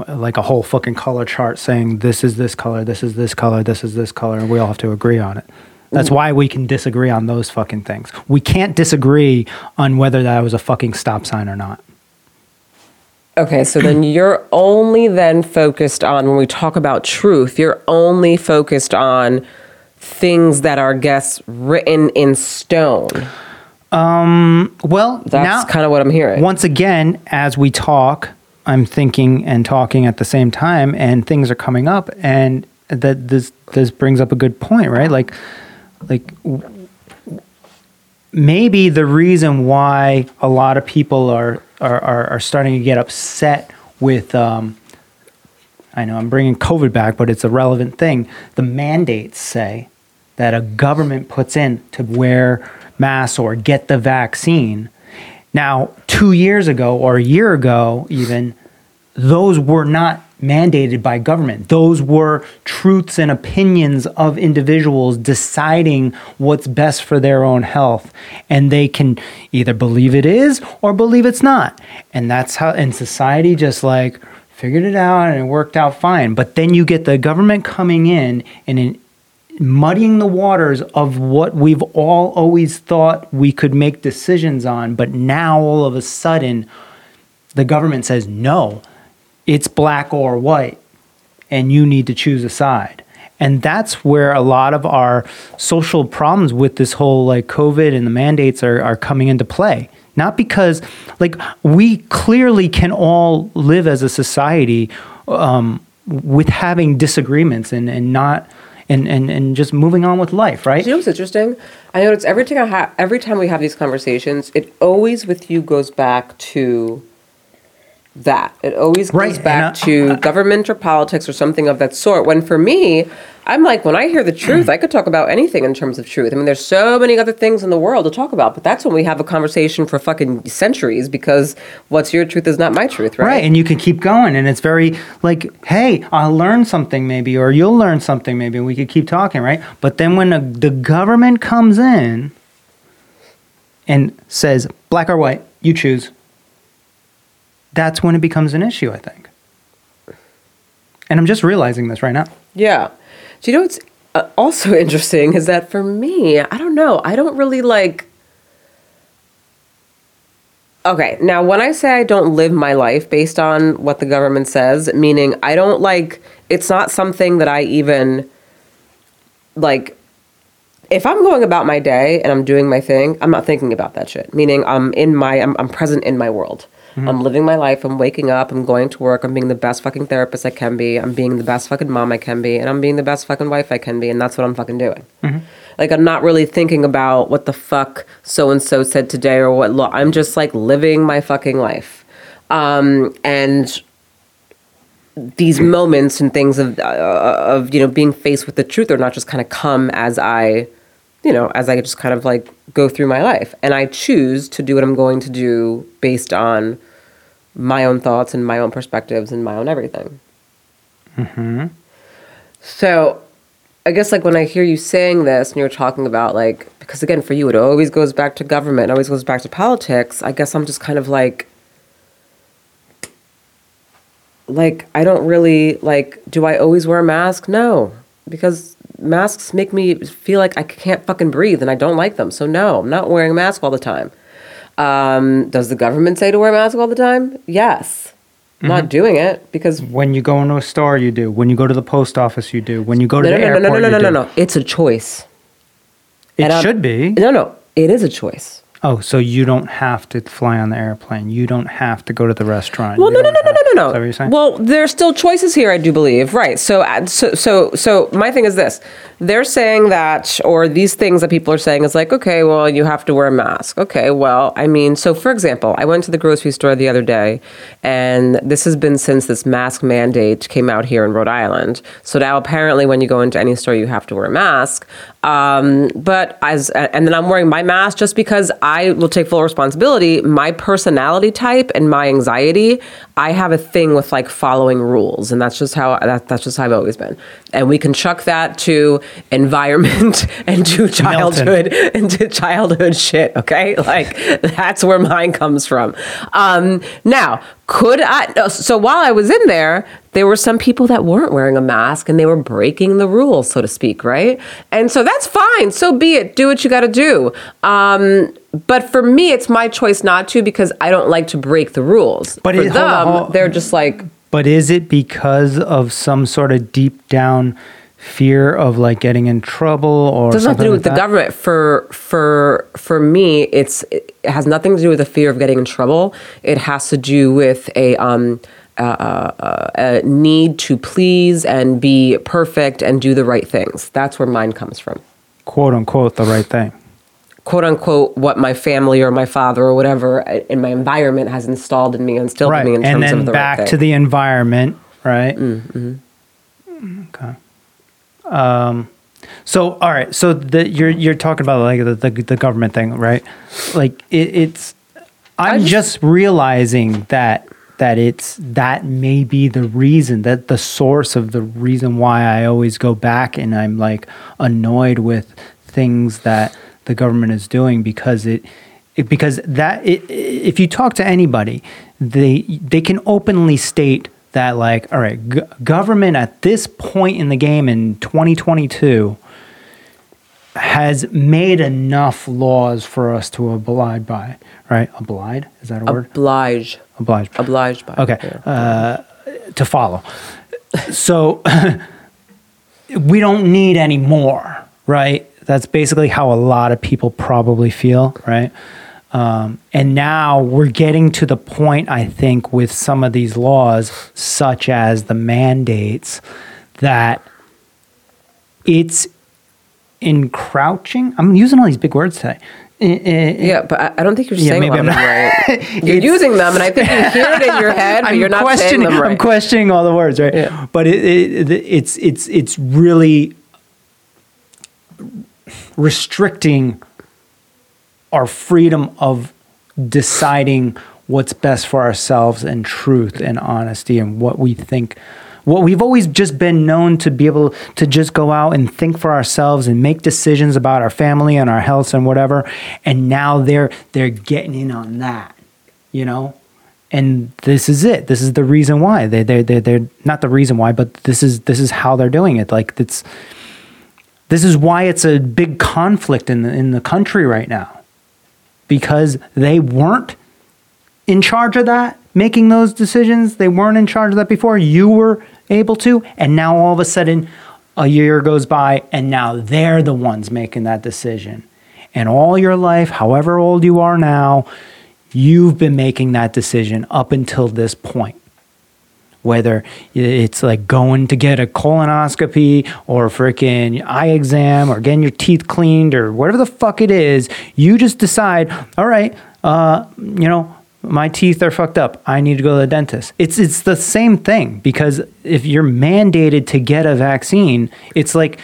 like a whole fucking color chart saying this is this color, this is this color, this is this color, and we all have to agree on it. That's why we can disagree on those fucking things. We can't disagree on whether that was a fucking stop sign or not.
Okay, so then you're only then focused on when we talk about truth, you're only focused on things that are, I guess, written in stone.
Um, well,
That's kind of what I'm hearing.
once again, as we talk, I'm thinking and talking at the same time, and things are coming up, and that this this brings up a good point, right? Like, like maybe the reason why a lot of people are are are, are starting to get upset with. Um, I know I'm bringing COVID back, but it's a relevant thing. The mandates say that a government puts in to wear masks or get the vaccine. Now, two years ago or a year ago, even, those were not mandated by government. Those were truths and opinions of individuals deciding what's best for their own health. And they can either believe it is or believe it's not. And that's how, and society just like figured it out and it worked out fine. But then you get the government coming in and in, muddying the waters of what we've all always thought we could make decisions on, but now all of a sudden the government says no, it's black or white, and you need to choose a side. And that's where a lot of our social problems with this whole like COVID and the mandates are, are coming into play. Not because, like, we clearly can all live as a society um, with having disagreements and, and not, and, and, and just moving on with life, right?
You know what's interesting? I notice every time I ha- every time we have these conversations, it always with you goes back to that. It always goes
Right,
back
I-
to government or politics or something of that sort. When for me, I'm like, when I hear the truth, I could talk about anything in terms of truth. I mean, there's so many other things in the world to talk about, but that's when we have a conversation for fucking centuries because what's your truth is not my truth, right?
Right, and you can keep going, and it's very like, hey, I'll learn something maybe, or you'll learn something maybe, and we could keep talking, right? But then when the, the government comes in and says black or white, you choose, that's when it becomes an issue, I think. And I'm just realizing this right now.
Yeah. Do you know what's uh, also interesting is that for me, I don't know. I don't really like. Okay, now when I say I don't live my life based on what the government says, meaning I don't like, it's not something that I even like. If I'm going about my day and I'm doing my thing, I'm not thinking about that shit. Meaning I'm in my, I'm, I'm present in my world. I'm living my life. I'm waking up. I'm going to work. I'm being the best fucking therapist I can be. I'm being the best fucking mom I can be. And I'm being the best fucking wife I can be. And that's what I'm fucking doing. Like, I'm not really thinking about what the fuck so and so said today or what law. I'm just like living my fucking life. Um, and these moments and things of, uh, of, you know, being faced with the truth or not just kind of come as I, you know, as I just kind of like go through my life. And I choose to do what I'm going to do based on my own thoughts and my own perspectives and my own everything. Hmm. So I guess like when I hear you saying this and you're talking about like, because again, for you, it always goes back to government, it always goes back to politics. I guess I'm just kind of like, like, I don't really like, do I always wear a mask? No, because masks make me feel like I can't fucking breathe and I don't like them. So no, I'm not wearing a mask all the time. Um, does the government say to wear a mask all the time? Yes. Not doing it because
When you go into a store, you do. When you go to the post office, you do. When you go to
no,
the
no, no,
airport,
no, no, no, no,
do.
no, no. It's a choice.
It
And I'm-
should be.
No, no, it is a choice.
Oh, so you don't have to fly on the airplane. You don't have to go to the restaurant.
Well, no, no, no, no, no,
Is that
no,
what
no.
you're saying?
Well, there's still choices here, I do believe. Right. So, so, so, so my thing is this: they're saying that, or these things that people are saying is like, okay, well, you have to wear a mask. Okay, well, I mean, so for example, I went to the grocery store the other day, and this has been since this mask mandate came out here in Rhode Island. So now, apparently, when you go into any store, you have to wear a mask. Um, but as and then I'm wearing my mask just because I will take full responsibility. My personality type and my anxiety, I have a thing with like following rules, and that's just how that, that's just how I've always been. And we can chuck that to environment and to childhood and to childhood shit. Okay, like that's where mine comes from. Um, now, could I? no, So while I was in there, there were some people that weren't wearing a mask and they were breaking the rules, so to speak, right? And so that's fine. So be it. Do what you got to do. Um, but for me, it's my choice not to because I don't like to break the rules.
But
for
it-
them,
on, hold-
they're just like,
But is it because of some sort of deep down fear of like getting in trouble or
doesn't have to do
like
with the
that?
government. For for for me, it's it has nothing to do with the fear of getting in trouble. It has to do with a um uh, uh, a need to please and be perfect and do the right things. That's where mine comes from.
quote unquote the right thing.
Quote unquote, what my family or my father or whatever uh, in my environment has installed in me and instilled
Right.
in me in
And
terms
then
of the
back
right
to the environment, right? Mm-hmm. Okay. Um, so all right, so the, you're you're talking about like the, the, the government thing, right? Like it, it's I'm
just-
just, realizing that that it's that may be the reason that the source of the reason why I always go back and I'm like annoyed with things that the government is doing because it, it because that it, if you talk to anybody they they can openly state that like all right g- government at this point in the game in 2022 has made enough laws for us to abide by, right? Abide is that a word?
Oblige.
Oblige.
Obliged by.
Okay, uh, to follow. So we don't need any more, right? That's basically how a lot of people probably feel, right? Um, and now we're getting to the point, I think, with some of these laws, such as the mandates, that it's encroaching. I'm using all these big words today.
Yeah, but I, don't think you're
Yeah,
saying
maybe
them
I'm not.
right. You're using them, and I think you hear it in your head, but you're not saying
questioning,
them right.
I'm questioning all the words, right?
Yeah.
But it, it, it's it's it's really restricting our freedom of deciding what's best for ourselves and truth and honesty and what we think what we've always just been known to be able to just go out and think for ourselves and make decisions about our family and our health and whatever. And now they're they're getting in on that you know? And this is it. This is the reason why. They they they they're not the reason why but this is this is how they're doing it. Like it's this is why it's a big conflict in the in the country right now. Because they weren't in charge of that making those decisions. They weren't in charge of that before. You were able to. And now all of a sudden a year goes by and now they're the ones making that decision. And all your life however old you are now you've been making that decision up until this point whether it's like going to get a colonoscopy or freaking eye exam or getting your teeth cleaned or whatever the fuck it is, you just decide, all right, uh, you know, my teeth are fucked up. I need to go to the dentist. It's it's the same thing because if you're mandated to get a vaccine, it's like,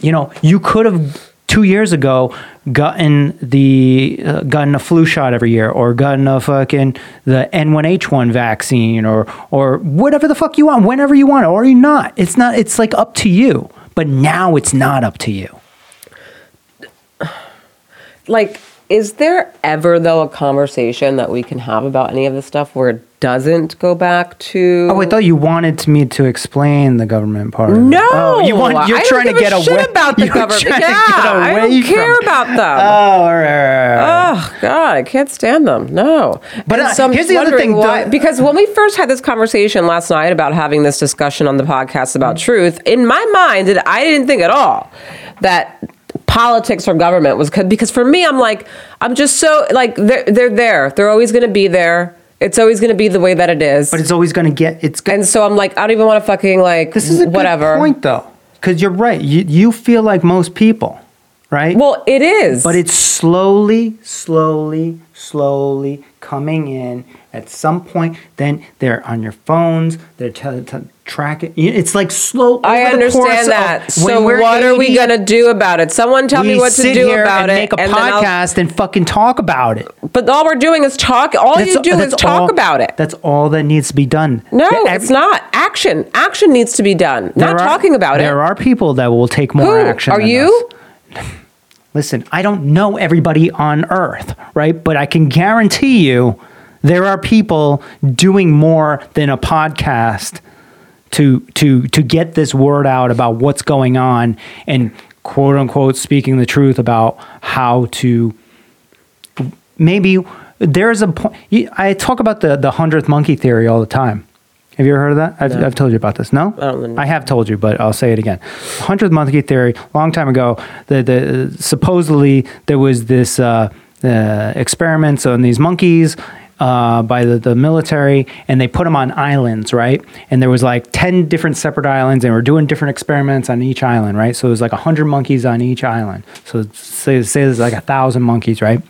you know, you could have two years ago gotten the uh, gotten a flu shot every year or gotten a fucking the N1H1 vaccine or or whatever the fuck you want whenever you want or you not? It's not it's like up to you but now it's not up to you.
Like is there ever though a conversation that we can have about any of this stuff where it doesn't go back to
oh I thought you wanted me to explain the government part
no!
Oh, you want you're
I
trying to get
a
away
shit about the government. yeah I don't care
from-
about them.
Oh all right, all right.
Oh God, I can't stand them. No,
But, uh,
I'm
here's the other thing,
why-
the-
because when we first had this conversation last night about having this discussion on the podcast about truth, in my mind, I didn't think at all that politics or government was good because for me, I'm like, I'm just so like they're they're there. They're always going to be there. It's always going to be the way that it is.
but it's always going to get it's good
and so I'm like, I don't even want to fucking like
This is a
whatever.
point, though, because you're right. You you feel like most people, right?
Well, it is,
but it's slowly, slowly, slowly coming in. At some point, then they're on your phones. They're t- t- tracking. It's like slow.
I understand
of-
that.
when
So what are we gonna do about it? Someone tell me what to do about
and
it.
make a
and
podcast and fucking talk about it.
But all we're doing is talk. All you do is talk
all-
about it.
That's all that needs to be done.
No,
Every-
it's not. Action. Action needs to be done. Not
are-
talking about
There
it.
There are people that will take more
Who?
action.
Are you?
Listen, I don't know everybody on earth, right? But I can guarantee you there are people doing more than a podcast to to to get this word out about what's going on and quote unquote speaking the truth about how to maybe there's a point I talk about the the 100th monkey theory all the time. Have you ever heard of that? I've,
No.
I've told you about this. No,
I.
I have told you, but I'll say it again. Hundredth monkey theory. Long time ago, the, the supposedly there was this uh, uh, experiments on these monkeys uh, by the, the military, and they put them on islands, right? And there was like ten different separate islands, and we're doing different experiments on each island, right? So it was like hundred monkeys on each island. So say say there's like a thousand monkeys, right?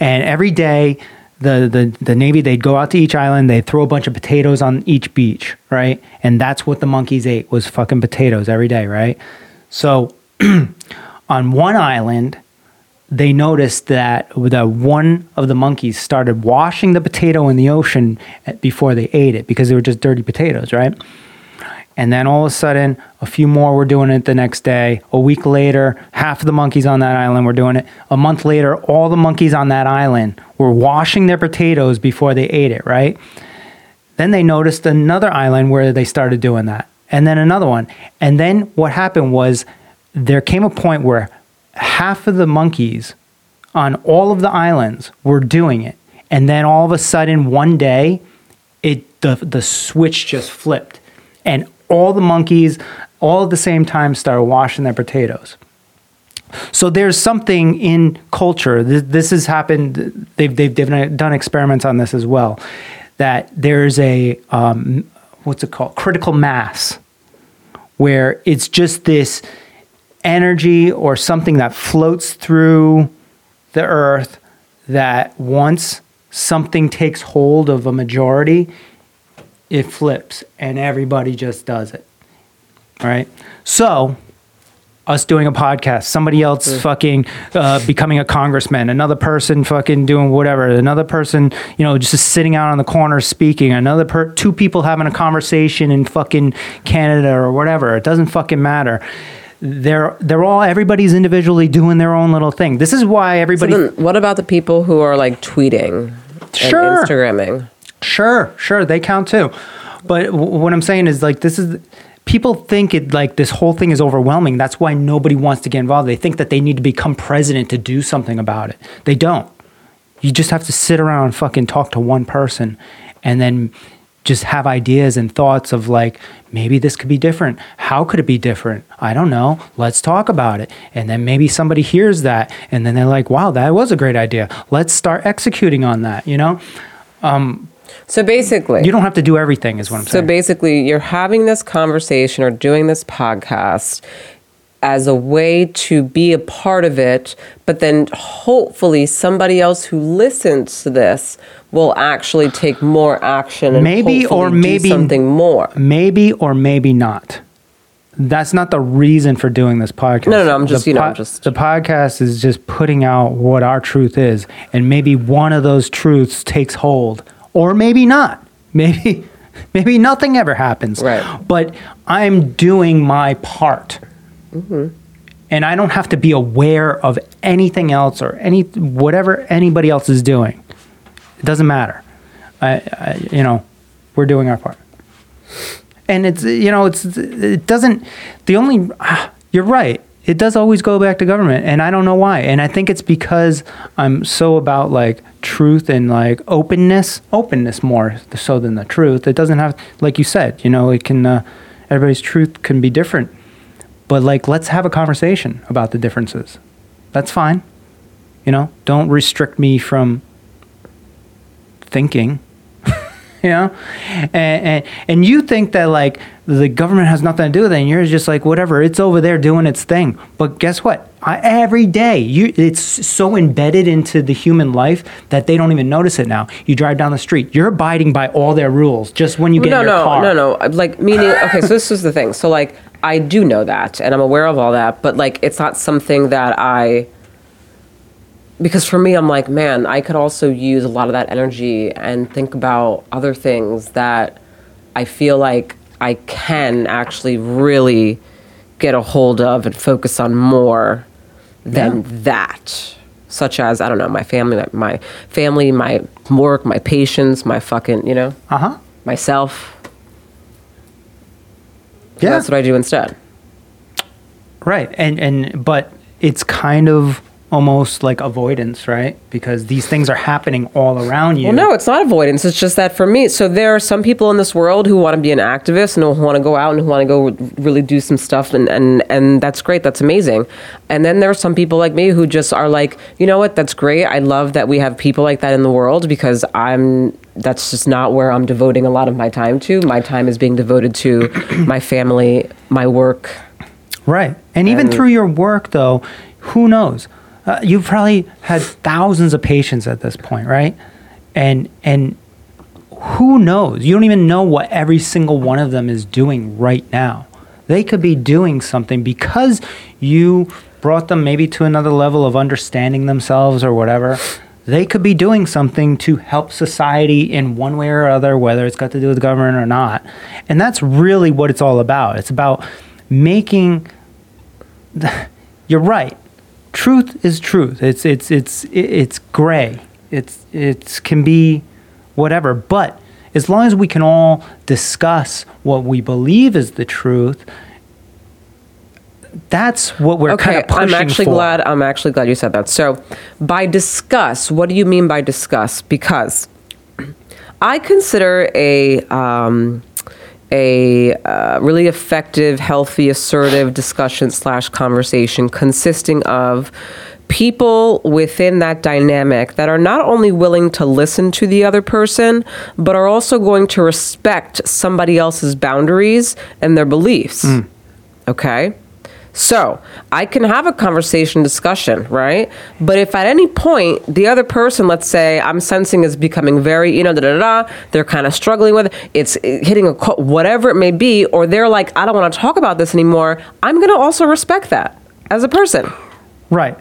and every day the, the, the navy they'd go out to each island they'd throw a bunch of potatoes on each beach right and that's what the monkeys ate was fucking potatoes every day right so on one island they noticed that the one of the monkeys started washing the potato in the ocean before they ate it because they were just dirty potatoes right and then all of a sudden, a few more were doing it the next day. A week later, half of the monkeys on that island were doing it. A month later, all the monkeys on that island were washing their potatoes before they ate it, right? Then they noticed another island where they started doing that. And then another one. And then what happened was there came a point where half of the monkeys on all of the islands were doing it. And then all of a sudden, one day, it the, the switch just flipped. And all the monkeys, all at the same time, started washing their potatoes. So there's something in culture. This, this has happened. They've, they've, they've done experiments on this as well. That there's a um, what's it called? Critical mass, where it's just this energy or something that floats through the earth that once something takes hold of a majority, it flips and everybody just does it. All right. So, us doing a podcast, somebody else fucking uh, becoming a congressman, another person fucking doing whatever, another person, you know, just sitting out on the corner speaking, another per- two people having a conversation in fucking Canada or whatever. It doesn't fucking matter. They're they're all everybody's individually doing their own little thing. This is why
So
everybody.
then what about the people who are like tweeting
Sure.
and Instagramming?
Sure, sure, they count too. But w- what I'm saying is like this is people think it like this whole thing is overwhelming. That's why nobody wants to get involved. They think that they need to become president to do something about it. They don't. You just have to sit around and fucking talk to one person and then just have ideas and thoughts of like maybe this could be different. How could it be different? I don't know. Let's talk about it. And then maybe somebody hears that and then they're like, "Wow, that was a great idea. Let's start executing on that," you know?
Um, so basically,
You don't have to do everything, is what I'm
So
saying.
So basically, you're having this conversation or doing this podcast as a way to be a part of it, but then hopefully somebody else who listens to this will actually take more action and
Maybe or
do
maybe-
something more.
maybe or maybe not. That's not the reason for doing this podcast.
No, no, no, I'm just,
The
you know, I'm just-
the podcast is just putting out what our truth is, and maybe one of those truths takes hold, or maybe not. Maybe, maybe nothing ever happens.
Right.
But I'm doing my part,
Mm-hmm.
and I don't have to be aware of anything else or any whatever anybody else is doing. It doesn't matter. I, I you know, we're doing our part and it's you know it's it doesn't the only ah, you're right it does always go back to government and i don't know why and i think it's because i'm so about like truth and like openness openness more so than the truth it doesn't have like you said you know it can uh, everybody's truth can be different but like let's have a conversation about the differences. That's fine. You know don't restrict me from thinking. You know? And, and and you think that like the government has nothing to do with it and you're just like whatever it's over there doing its thing. But guess what? I, every day you it's so embedded into the human life that they don't even notice it now. You drive down the street you're abiding by all their rules just when you get
no,
in your
no,
car.
no, no. Like meaning, okay. So this is the thing. So like, I do know that, and I'm aware of all that, but like, it's not something that I. Because for me, I'm like, man, I could also use a lot of that energy and think about other things that I feel like I can actually really get a hold of and focus on more than
Yeah.
that. Such as I don't know, my family, my, my family, my work, my patients, my fucking, you know
uh-huh
myself.
Yeah
That's what I do instead.
Right. And and but it's kind of almost like avoidance, right? Because these things are happening all around you.
Well, no, it's not avoidance. It's just that for me, so there are some people in this world who want to be an activist and who want to go out and who want to go really do some stuff, and, and, and that's great. That's amazing. And then there are some people like me who just are like, you know what? That's great. I love that we have people like that in the world because I'm. That's just not where I'm devoting a lot of my time to. My time is being devoted to my family, my work.
Right. And even through your work though, who knows? Uh, you've probably had thousands of patients at this point, right? And and who knows? You don't even know what every single one of them is doing right now. They could be doing something because you brought them maybe to another level of understanding themselves or whatever. They could be doing something to help society in one way or other, whether it's got to do with government or not. And that's really what it's all about. It's about making you're right. Truth is truth. It's it's it's it's gray. It's it can be whatever. But as long as we can all discuss what we believe is the truth, that's what we're kind
Okay,
of pushing
I'm actually
for.
glad. I'm actually glad you said that. So, by discuss, what do you mean by discuss? Because I consider a um, a uh, really effective, healthy, assertive discussion slash conversation consisting of people within that dynamic that are not only willing to listen to the other person, but are also going to respect somebody else's boundaries and their beliefs. Okay? So I can have a conversation discussion, right? But if at any point the other person, let's say I'm sensing is becoming very, you know, da da da, they're kind of struggling with it, it's hitting a co- whatever it may be, or they're like, I don't want to talk about this anymore. I'm going to also respect that as a person.
Right.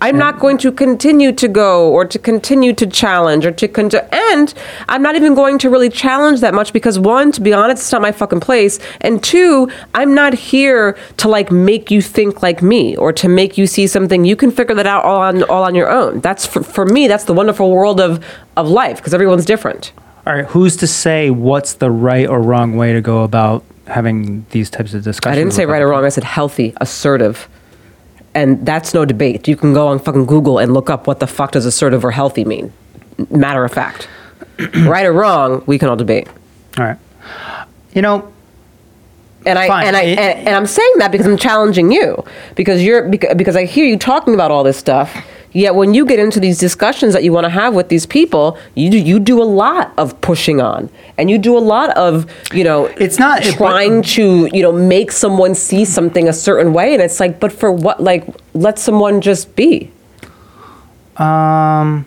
I'm not going to continue to go or to continue to challenge or to con- and I'm not even going to really challenge that much because one, to be honest, it's not my fucking place, and two, I'm not here to like make you think like me or to make you see something. You can figure that out all on all on your own. That's for, for me. That's the wonderful world of of life because everyone's different.
All right. Who's to say what's the right or wrong way to go about having these types of discussions?
I didn't say right or wrong. I said healthy, assertive. And that's no debate. You can go on fucking Google and look up what the fuck does assertive or healthy mean. Matter of fact. right or wrong, we can all debate.
All right. You know,
And I
Fine.
and I and, and I'm saying that because I'm challenging you because you're because, because I hear you talking about all this stuff. Yet when you get into these discussions that you want to have with these people, you do you do a lot of pushing on, and you do a lot of you know
It's not- it-
trying to you know make someone see something a certain way, and it's like, but for what? Like, let someone just be.
um,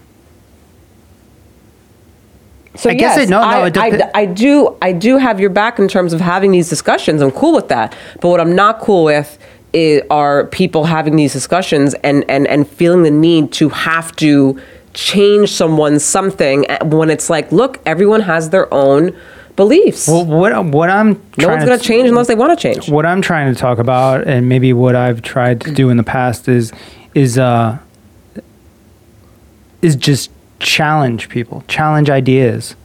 So
I guess
yes,
it- no, no,
I,
it depe-
I, I do I do have your back in terms of having these discussions. I'm cool with that. But what I'm not cool with is, are people having these discussions and, and, and feeling the need to have to change someone something when it's like, look, everyone has their own beliefs.
well, what what I'm
no one's going to change unless they want to change.
what I'm trying to talk about, and maybe what I've tried to do in the past is is uh is just challenge people, challenge ideas,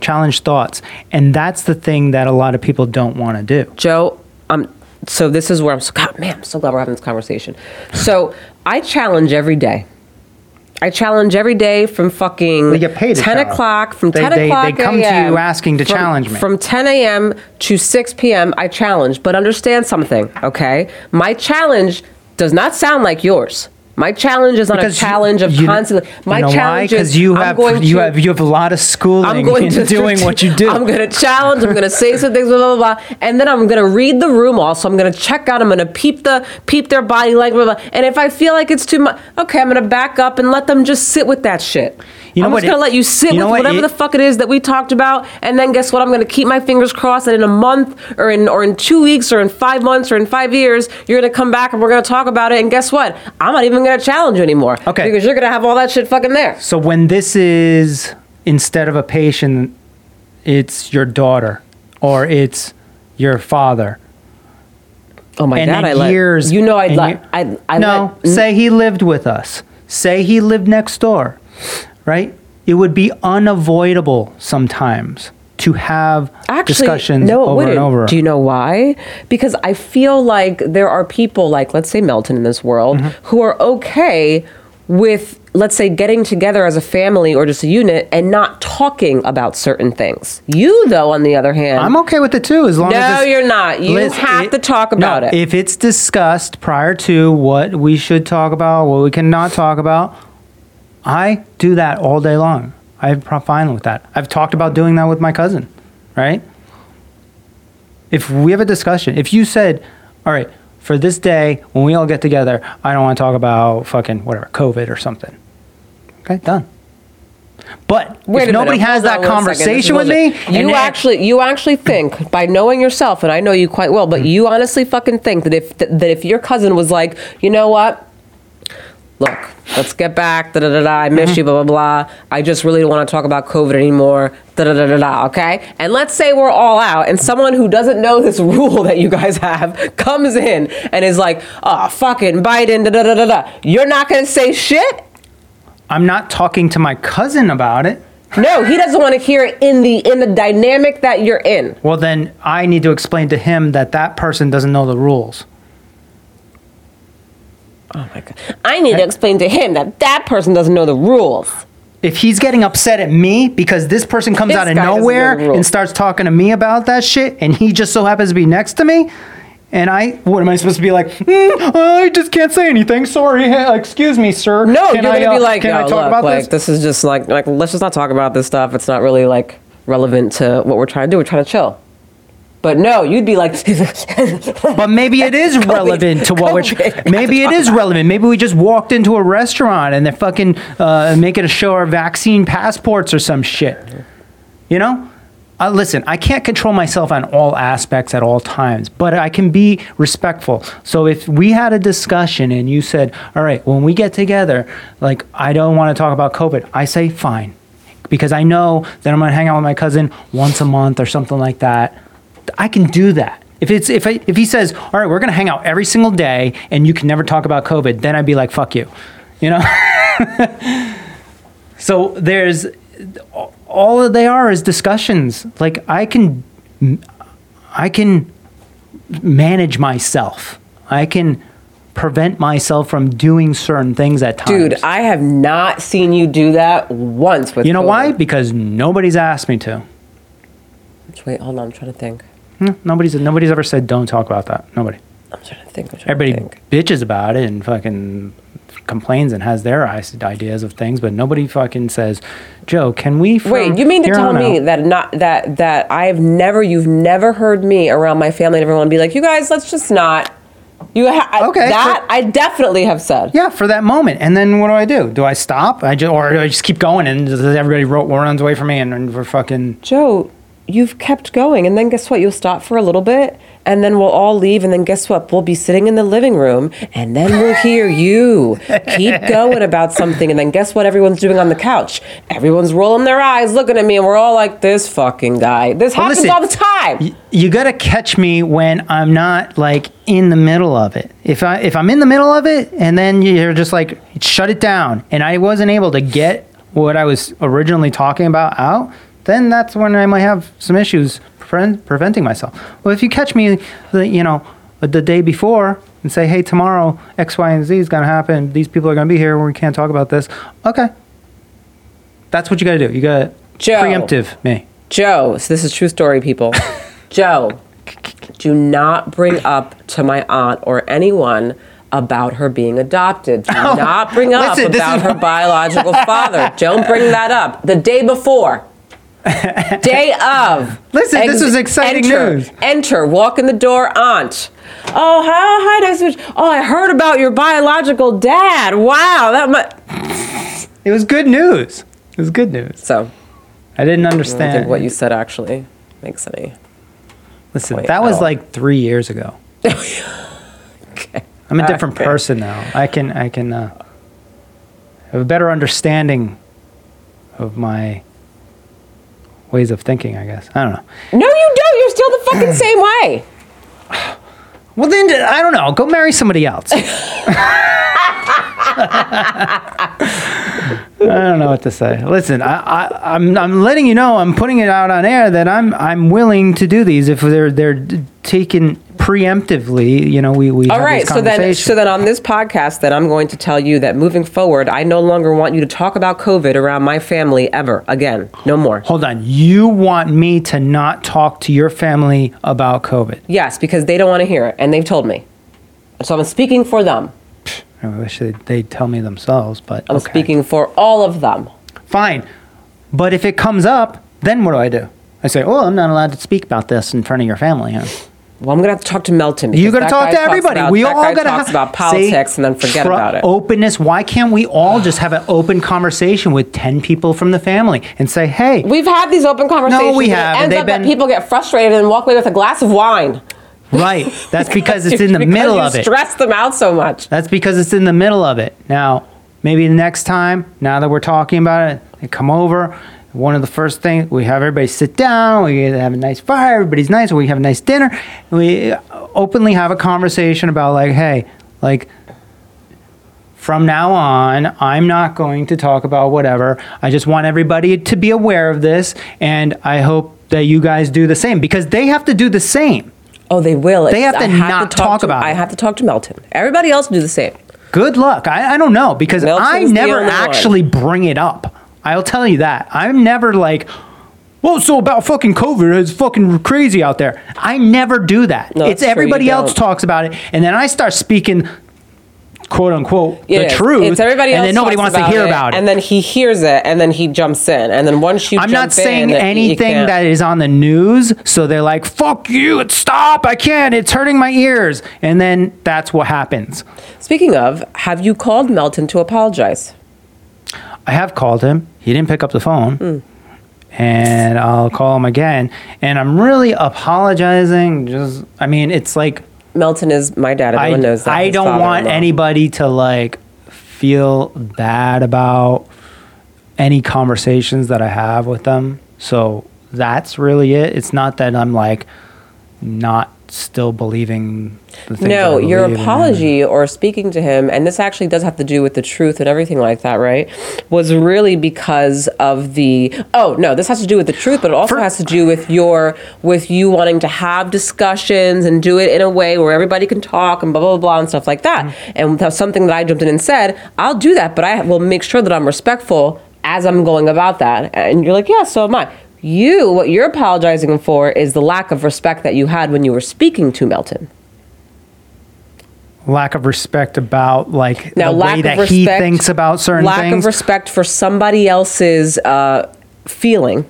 challenge thoughts, and that's the thing that a lot of people don't want to do.
Joe, um, so this is where I'm so God, man, I'm so glad we're having this conversation. So I challenge every day. I challenge every day from fucking
paid
10
challenge.
o'clock from
They-
10
they- they come to you asking to
from-
challenge me.
from 10 a.m. to 6 p.m. I challenge, but understand something, okay? My challenge does not sound like yours. My challenge is not a
Because you-
challenge of
you
constantly. My
you know why?
challenge is
you
I'm
have you
to,
have you have a lot of schooling
I'm going
in
to
doing what you do.
I'm going to challenge. I'm going to say some things, blah blah blah, and then I'm going to read the room. Also, I'm going to check out. I'm going to peep the peep their body language. Blah, blah. And if I feel like it's too much, okay, I'm going to back up and let them just sit with that shit.
You know
I'm
what
just
it-
to let you sit
you
with
what
whatever
it-
the fuck it is that we talked about, and then guess what? I'm going to keep my fingers crossed that in a month or in or in two weeks or in five months or in five years, you're going to come back and we're going to talk about it. And guess what? I'm not even going to challenge you anymore.
Okay.
because you're going to have all that shit fucking there.
So when this is instead of a patient, it's your daughter or it's your father.
Oh my
and
god! I let
years,
you know I'd
and
let
ye-
I I
no,
let,
say he lived with us. Say he lived next door, right? It would be unavoidable sometimes to have
Actually,
discussions
no, it
over
wouldn't.
and over.
Do you know why? Because I feel like there are people like, let's say Melton in this world,
Mm-hmm.
who are okay with, let's say, getting together as a family or just a unit and not talking about certain things. You, though, on the other hand,
I'm okay with it too, as long
No,
as it's-
you're not. You
Listen,
have to talk about
no,
it.
If it's discussed prior to what we should talk about, what we cannot talk about, I do that all day long. I'm fine with that. I've talked about doing that with my cousin, right? If we have a discussion, if you said, all right, for this day, when we all get together, I don't want to talk about fucking whatever, COVID or something. Okay, done. But
Wait
if nobody
minute,
has that
on one second. This is
conversation with me.
You actually, you actually think by knowing yourself, and I know you quite well, but hmm. you honestly fucking think that if that if your cousin was like, you know what, look, let's get back, da da da da, I miss
Mm-hmm.
you, blah blah blah. I just really don't want to talk about COVID anymore, da da da da da. Okay, and let's say we're all out, and someone who doesn't know this rule that you guys have comes in and is like, oh fucking Biden, da da da da da. You're not gonna say shit.
I'm not talking to my cousin about it.
No, he doesn't want to hear it in the in the dynamic that you're in.
Well, then I need to explain to him that that person doesn't know the rules.
Oh my god! I need to explain to him that that person doesn't know the rules.
If he's getting upset at me because this person comes
This
out of
guy doesn't know
nowhere
the rules.
and starts talking to me about that shit, and he just so happens to be next to me, and I, what am I supposed to be like? "Mm, I just can't say anything. Sorry, Hey, excuse me, sir.
No,
Can
you're
I,
gonna
uh,
be like,
can I
"Yo,
talk
look,
about
like
this?
this is just like like let's just not talk about this stuff. It's not really like relevant to what we're trying to do. We're trying to chill." But no, you'd be like,
But maybe it is relevant to what we're. Maybe it is relevant. Maybe we just walked into a restaurant and they're fucking uh, making us show our vaccine passports or some shit. You know. Uh, listen, I can't control myself on all aspects at all times, but I can be respectful. So if we had a discussion and you said, "All right, when we get together, like I don't want to talk about COVID," I say, "Fine," because I know that I'm going to hang out with my cousin once a month or something like that. I can do that. If it's if I, if he says, "All right, we're going to hang out every single day and you can never talk about COVID," then I'd be like, "Fuck you," you know. so there's all that they are is discussions. Like I can, I can manage myself. I can prevent myself from doing certain things at times.
"Dude, I have not seen you do that once with."
you know why? Because nobody's asked me to.
Wait, hold on. I'm trying to think.
Hmm, Nobody's nobody's ever said don't talk about that. Nobody.
I'm trying to think. I'm trying
Everybody
to think.
bitches about it and fucking complains and has their ideas of things, but nobody fucking says, "Joe, can we?"
Wait, you mean to tell me
out-"
that not that that I've never you've never heard me around my family and everyone be like, "You guys, let's just not." You ha-
Okay,
that
but-
I definitely have said.
Yeah, for that moment, and then what do I do? Do I stop? I just or do I just keep going and everybody runs away from me and, and we're fucking.
Joe, you've kept going, and then guess what? You'll stop for a little bit, and then we'll all leave, and then guess what? We'll be sitting in the living room, and then we'll hear you keep going about something, and then guess what? Everyone's doing on the couch. Everyone's rolling their eyes, looking at me, and we're all like, "This fucking guy." This
Well,
happens
listen,
all the time.
y- You gotta catch me when I'm not like in the middle of it. If I if I'm in the middle of it and then you're just like shut it down, and I wasn't able to get what I was originally talking about out, then that's when I might have some issues pre- preventing myself. Well, if you catch me, the, you know, the day before and say, hey, tomorrow X, Y, and Z is gonna happen. These people are gonna be here. We can't talk about this. Okay. That's what you gotta do. You gotta preemptive me.
Joe, so this is true story, people. Joe, do not bring up to my aunt or anyone about her being adopted. Do oh, not bring up
Oh, listen,
about her biological father. Don't bring that up. The day before. Day of.
Listen, this is exciting
enter,
news.
Enter, walk in the door, aunt. Oh, hi, hi, nice to. Oh, I heard about your biological dad. Wow, that
It was good news. It was good news.
So,
I didn't
I
understand.
think what you said actually makes any.
Listen,
point
that
at
was
all.
like three years ago.
Okay.
I'm a different
right.
person now. I can I can uh, have a better understanding of my ways of thinking. I guess I don't know.
No, you don't. You're still the fucking same way.
Well, then I don't know. Go marry somebody else. I don't know what to say. Listen, I, I, I'm I'm letting you know. I'm putting it out on air that I'm I'm willing to do these if they're they're taken preemptively. You know, we we
All
have
right. So then, so then on this podcast, then I'm going to tell you that moving forward, I no longer want you to talk about COVID around my family ever again. No more.
Hold on. You want me to not talk to your family about COVID?
Yes, because they don't want to hear it, and they've told me. So I'm speaking for them.
I wish they'd, they'd tell me themselves, but
I'm
okay.
speaking for all of them.
Fine. But if it comes up, then what do I do? I say, oh, I'm not allowed to speak about this in front of your family. Huh?
Well, I'm gonna have to talk to Melton.
You
because
got to talk to everybody.
about-
we
that
all
guy
got to
talks about politics and then forget about it.
Openness. Why can't we all ah. just have an open conversation with ten people from the family and say, hey,
We've had these open conversations.
No, we
and
have,
It
and
ends up that people get frustrated and walk away with a glass of wine.
right? That's because it's in the
Because
middle of it.
Stress them out so much.
That's because it's in the middle of it. Now, maybe the next time, now that we're talking about it, they come over. One of the first things we have everybody sit down. We have a nice fire. Everybody's nice. We have a nice dinner. We openly have a conversation about like, hey, like from now on, I'm not going to talk about whatever. I just want everybody to be aware of this, and I hope that you guys do the same because they have to do the same.
Oh, they will.
They have to
I
not
talk
talk
to-
about
I have to talk to Melton. Everybody else do the same.
Good luck. I, I don't know because
Milton's
I never
only one.
actually bring it up. I'll tell you that. I'm never like, well, so about fucking COVID, it's fucking crazy out there. I never do that.
No,
it's everybody else
don't.
talks about it, and then I start speaking, quote unquote, the truth.
It's everybody
and then nobody wants to hear
it,
about it.
And then he hears it, and then he jumps in, and then once you,
I'm not saying
in,
anything that is on the news, so they're like, "Fuck you! Stop! I can't! It's hurting my ears!" And then that's what happens.
Speaking of, have you called Melton to apologize?
I have called him. He didn't pick up the phone.
Hmm.
And I'll call him again. And I'm really apologizing. Just, I mean, it's like
Melton is my dad.
I,
Everyone knows that.
I don't want anybody to like feel bad about any conversations that I have with them. So that's really it. It's not that I'm like not still believing the things
No, your apology or speaking to him, and this actually does have to do with the truth and everything like that, right? Was really because of the oh no, this has to do with the truth, but it also
For-
has to do with your with you wanting to have discussions and do it in a way where everybody can talk and blah blah blah and stuff like that.
Mm-hmm.
And that's something that I jumped in and said, I'll do that, but I will make sure that I'm respectful as I'm going about that. And you're like, yeah, so am I. You, what you're apologizing for is the lack of respect that you had when you were speaking to Melton.
lack of respect about like
Now,
the
lack
way
of
that
respect,
he thinks about certain
lack
things.
of respect for somebody else's uh, feeling.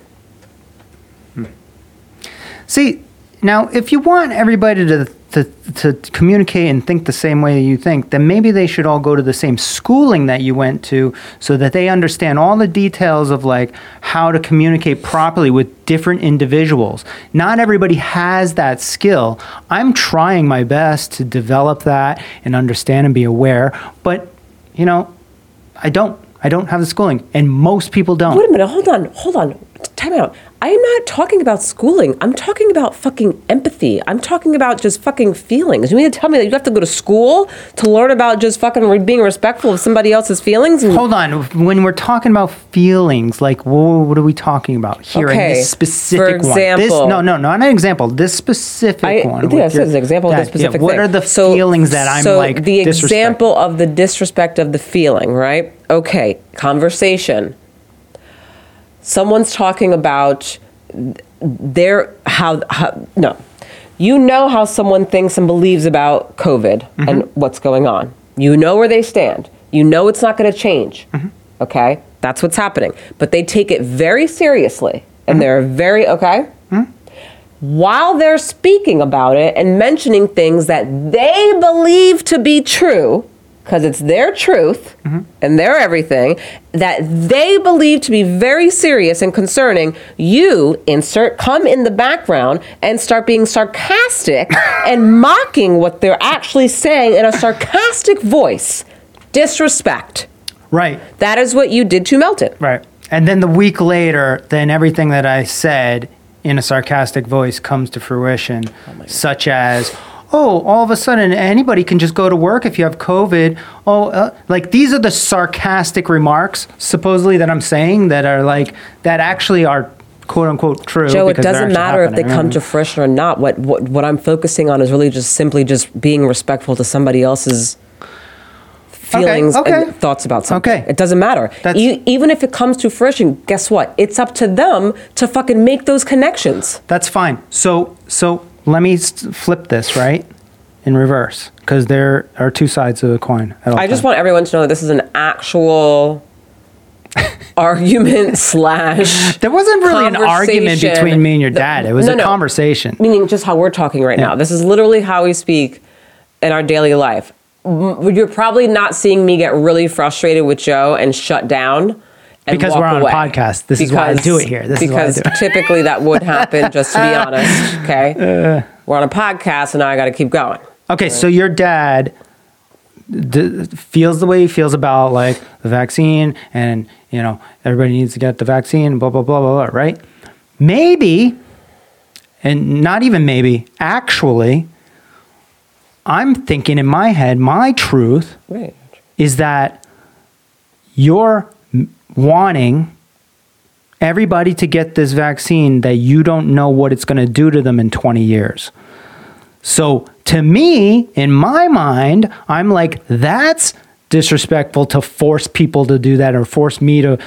See, now if you want everybody to, to to communicate and think the same way you think, then maybe they should all go to the same schooling that you went to so that they understand all the details of like how to communicate properly with different individuals. Not everybody has that skill. I'm trying my best to develop that and understand and be aware, but you know, I don't. I don't have the schooling, and most people don't.
Wait a minute, hold on, hold on. Time out. I am not talking about schooling. I'm talking about fucking empathy. I'm talking about just fucking feelings. You mean to tell me that you have to go to school to learn about just fucking re- being respectful of somebody else's feelings? And
Hold on. When we're talking about feelings, like wha- what are we talking about here in this specific
for
one? This,
example-
no, no, not an example. This specific
I,
one.
yeah, says
your
an example of
dad.
the specific
Yeah, what
thing.
are the
So-
feelings that I'm
so
like
the example of the disrespect of the feeling, right? Okay, conversation. Someone's talking about their how, how no. You know how someone thinks and believes about COVID
Mm-hmm.
and what's going on. You know where they stand. You know it's not going to change.
Mm-hmm.
Okay? That's what's happening. But they take it very seriously
Mm-hmm.
and they're very okay? while they're speaking about it and mentioning things that they believe to be true, because it's their truth mm-hmm. and their everything, that they believe to be very serious and concerning, you insert come in the background and start being sarcastic and mocking what they're actually saying in a sarcastic voice. Disrespect.
right,
That is what you did to Melton.
right. And then the week later, then everything that I said in a sarcastic voice comes to fruition, oh such as. Oh, all of a sudden, anybody can just go to work if you have COVID. Oh, uh, like these are the sarcastic remarks, supposedly that I'm saying that are like that actually are quote unquote true.
Joe, it doesn't matter if they come to fruition or not. What, what what I'm focusing on is really just simply just being respectful to somebody else's feelings
okay.
and thoughts about something.
Okay.
It doesn't matter. E- even if it comes to fruition, guess what? It's up to them to fucking make those connections.
That's fine. So so let me flip this right in reverse because there are two sides of the coin. At all
I just want everyone to know that this is an actual argument slash.
There wasn't really an argument between me and your dad. It was
no,
a
no.
conversation.
meaning just how we're talking right
Yeah.
now. This is literally how we speak in our daily life. You're probably not seeing me get really frustrated with Joe and shut down.
Because we're on a podcast. This is why I do it here. This is why
because
do it.
typically that would happen, just to be uh, honest. Okay, uh, we're on a podcast, and now I got to keep going.
Okay, so your dad d- feels the way he feels about like the vaccine, and you know everybody needs to get the vaccine. Blah blah blah blah blah. Right? Maybe, and not even maybe. Actually, I'm thinking in my head, my truth
Right.
is that you're m- wanting everybody to get this vaccine that you don't know what it's going to do to them in 20 years. So to me, in my mind, I'm like, that's disrespectful to force people to do that or force me to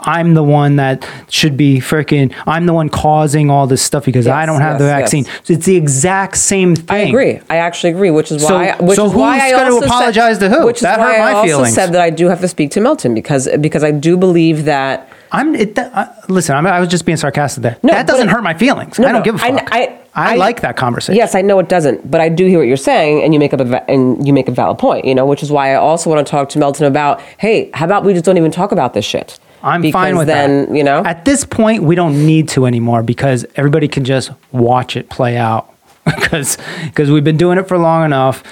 I'm the one that should be freaking I'm the one causing all this stuff because I don't have the vaccine.
yes.
So it's the exact same thing.
I agree. I actually agree, which is
So-
why. Which
so
is why
who's
I
gonna apologize
said,
to who?
Which is
That
why
hurt my
I also
feelings.
said that I do have to speak to Milton because because I do believe that.
I'm it, uh, listen. I'm, I was just being sarcastic there.
No,
that doesn't
but-
hurt my feelings.
No,
I don't
no,
give a
I-
fuck.
I-
I
I-
like that conversation.
Yes, I know it doesn't, but I do hear what you're saying, and you make up a and you make a valid point. You know, which is why I also want to talk to Melton about. Hey, how about we just don't even talk about this shit?
I'm
because
fine with
then,
that.
You know,
at this point, we don't need to anymore because everybody can just watch it play out because because we've been doing it for long enough.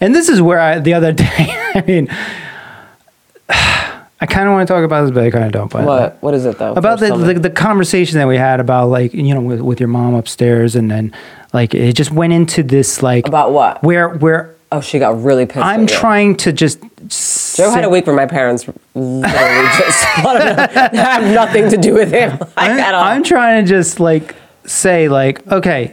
And this is where I the other day. I mean, I kind of want to talk about this, but I kind of don't. But
what what is it though?
about the, the the conversation that we had about like you know with, with your mom upstairs, and then like it just went into this like
About what?
Where where
oh, she got really pissed.
I'm trying to just.
Joe had a week where my parents literally just have nothing to do with him like,
I'm,
at all.
I'm trying to just like say like okay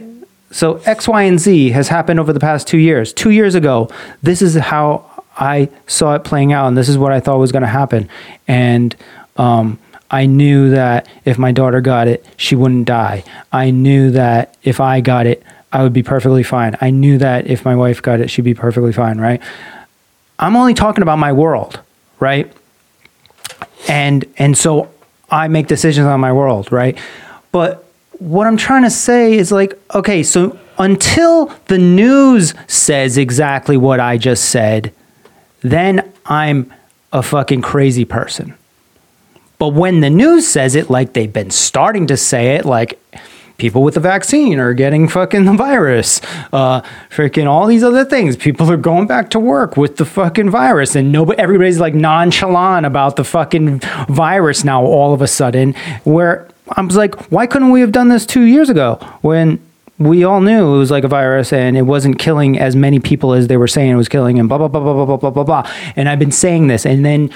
so x y and z has happened over the past two years two years ago this is how i saw it playing out and this is what i thought was going to happen. And um, i knew that if my daughter got it she wouldn't die. I knew that if i got it i would be perfectly fine. I knew that if my wife got it she'd be perfectly fine right? I'm only talking about my world right? And and so I make decisions on my world, right? But what I'm trying to say is like, okay, so until the news says exactly what I just said, then I'm a fucking crazy person. But when the news says it, like they've been starting to say it, like people with the vaccine are getting fucking the virus, uh, freaking all these other things. People are going back to work with the fucking virus, and nobody, everybody's like nonchalant about the fucking virus now. All of a sudden, where I was like, why couldn't we have done this two years ago when? We all knew it was like a virus and it wasn't killing as many people as they were saying it was killing and blah blah blah blah blah blah blah blah blah. And I've been saying this and then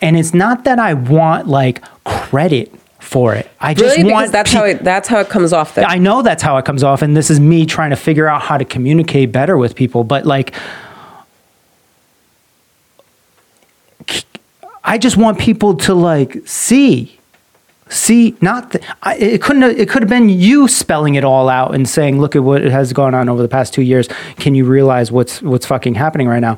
and it's not that I want like credit for it. I just
really,
want
because that's
pe-
how it that's how it comes off. That
I know that's how it comes off, and this is me trying to figure out how to communicate better with people. But like, I just want people to like see, see. Not th- I, it couldn't. Have, it could have been you spelling it all out and saying, "Look at what has gone on over the past two years. Can you realize what's what's fucking happening right now?"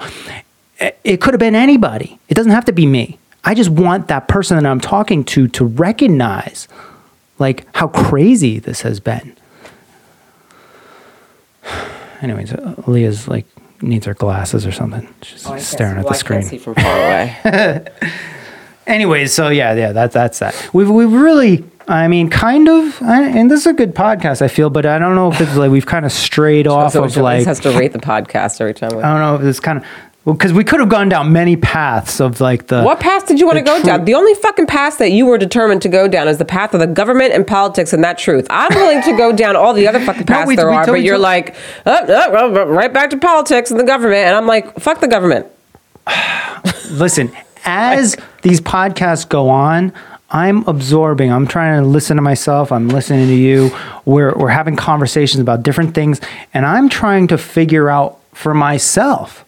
It- It could have been anybody. It doesn't have to be me. I just want that person that I'm talking to to recognize like how crazy this has been. Anyways, uh, Leah's like needs her glasses or something. She's
Oh,
staring at
well,
the
I
screen.
from far away.
Anyways, so yeah, yeah, that's that's that. We've we've really, I mean, kind of, I, and this is a good podcast, I feel, but I don't know if it's like we've kind of strayed off
so
of like
has to rate the podcast every time. We,
I don't know if it's kind of well because we could have gone down many paths of like the
what path did you want to go
tru-
down? The only fucking path that you were determined to go down is the path of the government and politics and that truth. I'm willing to go down all the other fucking
No,
paths
we-
there
we
are, but you're like, oh, oh, oh, right back to politics and the government, and I'm like, fuck the government.
listen, as these podcasts go on, I'm absorbing. I'm trying to listen to myself. I'm listening to you. We're, we're having conversations about different things. And I'm trying to figure out for myself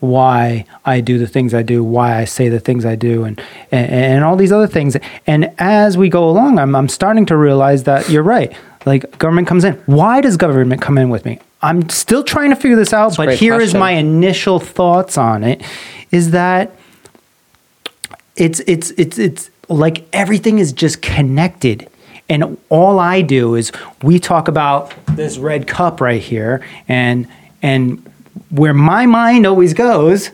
why I do the things I do, why I say the things I do, and, and, and all these other things. And as we go along, I'm, I'm starting to realize that you're right. Like, government comes in. Why does government come in with me? I'm still trying to figure this out,
a
but here is
question.
my initial thoughts on it is that it's it's it's it's like everything is just connected. And all i do is we talk about this red cup right here and and where my mind always goes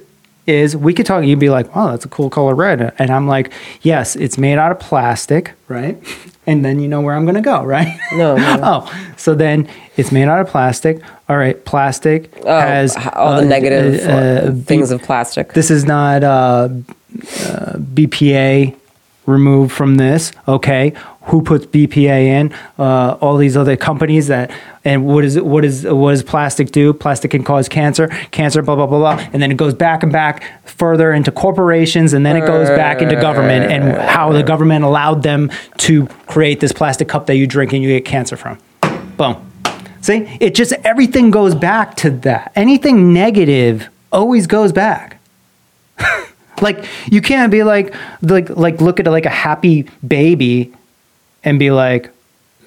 is we could talk you'd be like wow that's a cool color red. And i'm like yes it's made out of plastic right? And then you know where i'm going to go right?
No, no.
oh so then it's made out of plastic. All right plastic
Oh,
has
all the
uh,
negative
uh, uh,
things of plastic.
this is not uh, BPA removed from this. Okay, who puts BPA in? Uh, all these other companies that. And what is? What is what does plastic do? Plastic can cause cancer, cancer, blah blah blah blah, and then it goes back and back further into corporations, and then it goes back into government, and how the government allowed them to create this plastic cup that you drink and you get cancer from. Boom. See, it just everything goes back to that. Anything negative always goes back. Like you can't be like like like look at like a happy baby and be like,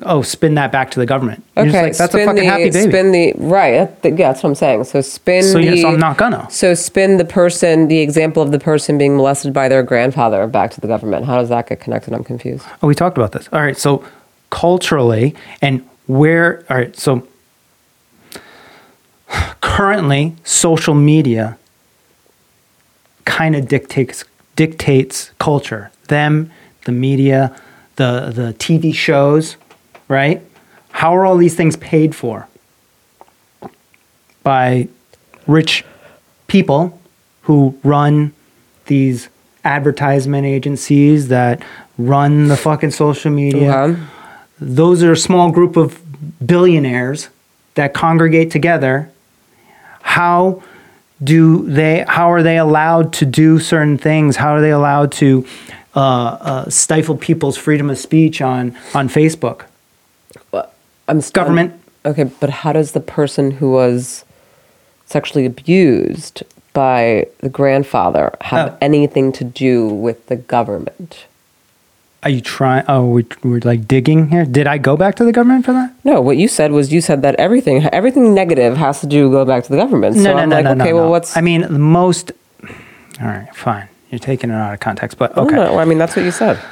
oh, spin that back to the government. You're just
Okay,
like, that's a fucking
the,
happy baby.
Spin the right. Uh, that- Yeah, that's what I'm saying. So spin.
So,
the,
yes, I'm not gonna.
So spin the person, the example of the person being molested by their grandfather, back to the government. How does that get connected? I'm confused.
Oh, we talked about this. All right. So culturally and where, all right. So currently, social media kind of dictates dictates culture. Them, the media, the the TV shows, right? How are all these things paid for? By rich people who run these advertisement agencies that run the fucking social media.
Okay.
Those are a small group of billionaires that congregate together. How do they? How are they allowed to do certain things? How are they allowed to uh, uh, stifle people's freedom of speech on on Facebook?
I'm st-
Government.
Okay, but how does the person who was sexually abused by the grandfather have
Oh.
anything to do with the government?
Are you trying? Oh, we, we're like digging here. Did I go back to the government for that?
No, what you said was you said that everything everything negative has to do go back to the government. So I'm like, okay, well, what's
I mean, the most. All right, fine. You're taking it out of context, but
I don't
okay.
I mean, that's what you said.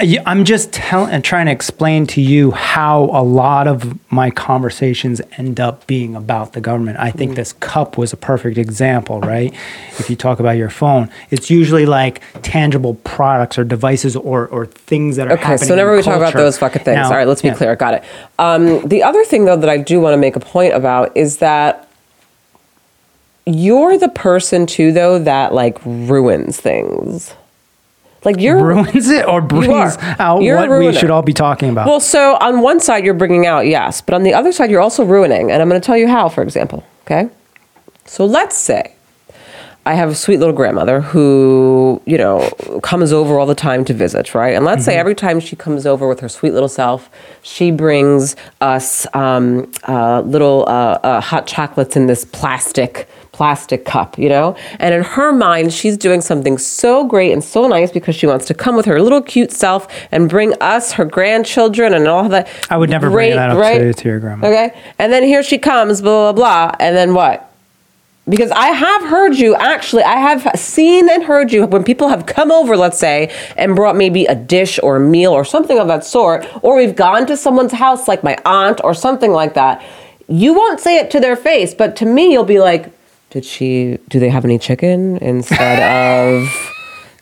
I, I'm just telling and trying to explain to you how a lot of my conversations end up being about the government. I think this cup was a perfect example, right? If you talk about your phone, it's usually like tangible products or devices or, or things that are
Okay,
happening.
so whenever we talk about those fucking things,
Now,
all right, let's be
yeah.
clear. Got it. Um, the other thing, though, that I do want to make a point about is that you're the person too, though, that like ruins things. Like you're
Ruins it or brings out
You're
what we should all be talking about.
Well, so on one side you're bringing out yes, but on the other side you're also ruining, and I'm going to tell you how. For example, okay. So let's say I have a sweet little grandmother who you know comes over all the time to visit, right? And let's say every time she comes over with her sweet little self, she brings us um, uh, little uh, uh, hot chocolates in this plastic plastic cup, you know? And in her mind, she's doing something so great and so nice because she wants to come with her little cute self and bring us, her grandchildren, and all that.
I would never bring that up to- to your grandma.
Okay. And then here she comes, blah, blah, blah. And then what? Because I have heard you, actually, I have seen and heard you when people have come over, let's say, and brought maybe a dish or a meal or something of that sort, or we've gone to someone's house, like my aunt or something like that. You won't say it to their face, but to me, you'll be like, did she, do they have any chicken instead of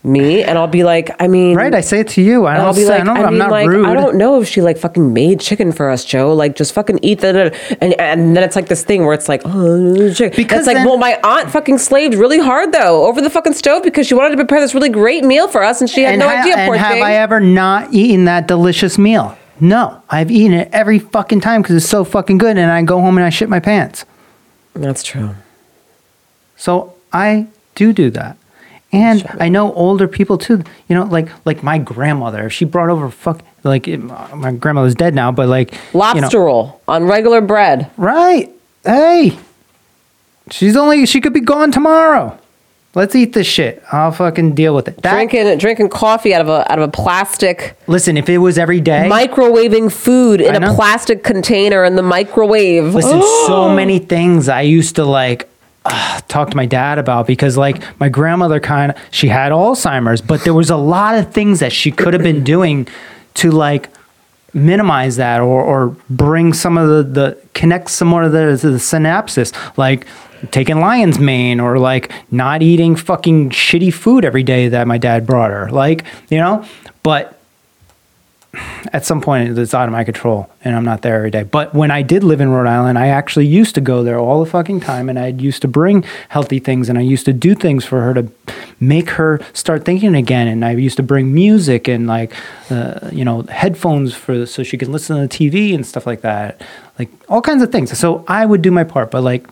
me? And I'll be like, I mean,
right? I say it to you. i don't
i'll be like,
I I'm
mean,
not
like,
rude.
I don't know if she like fucking made chicken for us, Joe. Like, just fucking eat that. And and then it's like this thing where it's like, oh, chicken.
Because
it's like,
then-
well, my aunt fucking slaved really hard though over the fucking stove because she wanted to prepare this really great meal for us, and she had
and
no
ha-
idea.
and
Poor
have
thing.
I ever not eaten that delicious meal? No, I've eaten it every fucking time because it's so fucking good, and I go home and I shit my pants.
That's true.
So I do do that, and I know older people too. You know, like like my grandmother. If she brought over fuck, like it- my grandmother's dead now, but like you know-
Lobster roll on regular bread.
right? Hey, she's only she could be gone tomorrow. Let's eat this shit. I'll fucking deal with it. That-
drinking drinking coffee out of a out of a plastic
Listen, if it was every day,
microwaving food in a plastic container in the microwave.
Listen, so many things I used to like uh, talk to my dad about because like my grandmother kind of she had Alzheimer's, but there was a lot of things that she could have been doing to like minimize that or, or bring some of the, the connect some more of the, the synapses like taking lion's mane or like not eating fucking shitty food every day that my dad brought her like you know? But at some point it's out of my control and I'm not there every day. But when I did live in Rhode Island, I actually used to go there all the fucking time and I used to bring healthy things and I used to do things for her to make her start thinking again. And I used to bring music and like, uh, you know, headphones for so she could listen to the TV and stuff like that. Like all kinds of things. So I would do my part, but like,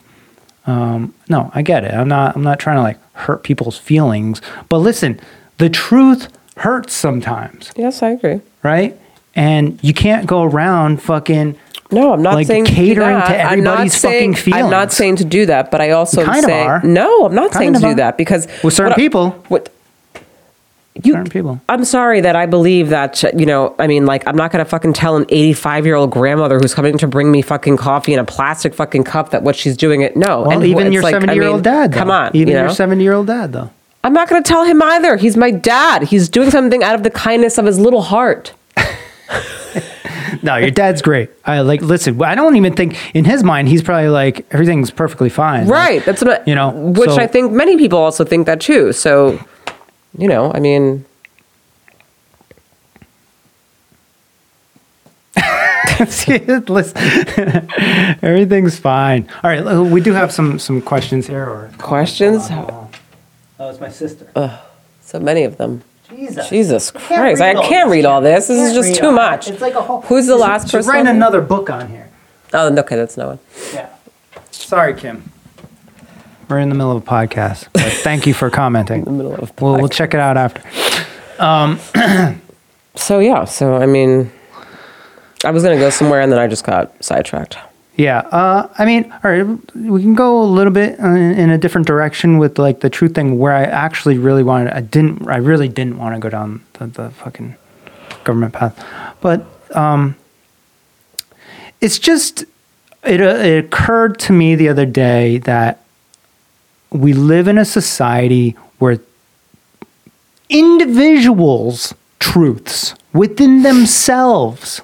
um, no, I get it. I'm not, I'm not trying to like hurt people's feelings, but listen, the truth hurts sometimes
yes, I agree.
Right? And you can't go around fucking
No, I'm not
like
saying
catering
to,
to
that. I'm not
everybody's
saying,
fucking
I'm not saying to do that, but I also
kind
say no. I'm not
Kind
saying to do
are.
that because
With certain
what
people.
What You-
certain people.
I'm sorry that I believe that, you know, I mean, like, I'm not going to fucking tell an 85 year old grandmother who's coming to bring me fucking coffee in a plastic fucking cup that what she's doing it. No.
Well,
And
even your
like,
seventy year old
mean,
dad. Though.
Come on.
even
you
your
know?
seventy year old dad though.
I'm not going to tell him either. He's my dad. He's doing something out of the kindness of his little heart.
No, your dad's great. I like listen. I don't even think in his mind he's probably like everything's perfectly fine. Like,
Right. That's what I,
You know,
which
so-
I think many people also think that too. So, you know, I mean,
listen, everything's fine. All right, uh, we do have some some questions here. Or
questions?
oh, it's my sister. Oh.
So many of them.
Jesus.
Jesus
can't
Christ. I can't read all this. This is just too
all
much.
that. It's like a whole.
Who's the last person?
Write
on
another book on here.
Oh, okay, that's no one.
Yeah. Sorry, Kim. We're in the middle of a podcast. But thank you for commenting.
the middle of
We'll, we'll check it out after.
Um, So yeah, so I mean, I was gonna go somewhere and then I just got sidetracked.
Yeah. Uh, I mean, all right, we can go a little bit uh, in a different direction with like the truth thing where I actually really wanted, I didn't, I really didn't want to go down the, the fucking government path. But um, it's just, it, uh, it occurred to me the other day that we live in a society where individuals' truths within themselves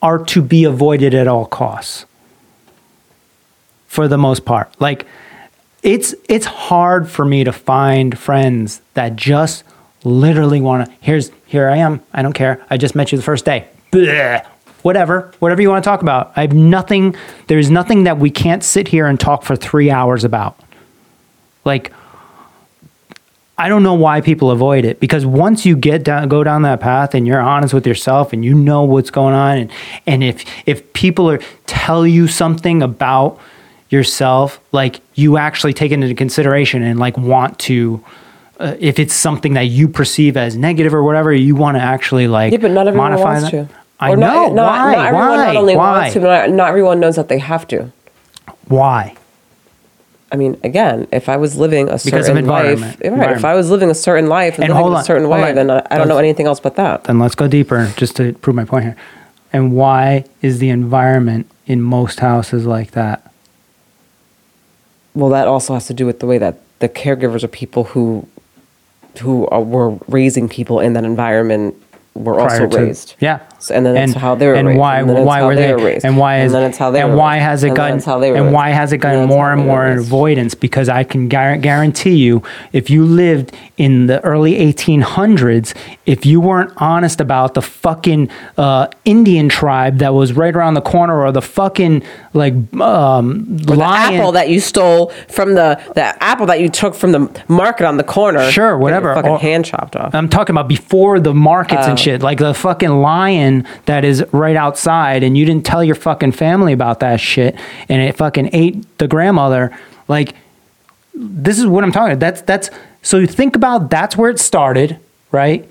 are to be avoided at all costs for the most part. Like it's it's hard for me to find friends that just literally want to here's here I am. I don't care. I just met you the first day. Bleh. Whatever, whatever you want to talk about. I have nothing there's nothing that we can't sit here and talk for 3 hours about. Like I don't know why people avoid it because once you get down, go down that path and you're honest with yourself and you know what's going on and and if if people are tell you something about yourself, like you actually take it into consideration and like want to. Uh, if it's something that you perceive as negative or whatever, you want to actually like
Yeah, but not everyone
modify
wants
that.
to.
I
Or
know
Not, not,
why.
not everyone
why?
not only
why?
wants to, but not, not everyone knows that they have to.
why?
I mean, again, if I was living a certain
Because of
life,
environment.
right? If I was living a certain life and,
And
living
hold
a certain way,
on.
then I, I don't know anything else but that.
Then let's go deeper just to prove my point here. And why is the environment in most houses like that?
Well, that also has to do with the way that the caregivers are people who who are, were raising people in that environment were also
to-
raised.
Yeah.
So- and then that's how they were
and
raised,
why
and
why were
they
they,
were raised,
and why
and then it's how they
and why has it
and
gotten
how they were
and why has it gotten more and more avoidance because I can guarantee you if you lived in the early 1800s if you weren't honest about the fucking uh, Indian tribe that was right around the corner or the fucking like um,
the apple that you stole from the the apple that you took from the market on the corner.
Sure, whatever.
Fucking
Or-
hand chopped off.
I'm talking about before the markets
Oh.
and shit, like the fucking lion that is right outside, and you didn't tell your fucking family about that shit, and it fucking ate the grandmother. Like, this is what I'm talking. About. That's that's. So you think about that's where it started, right?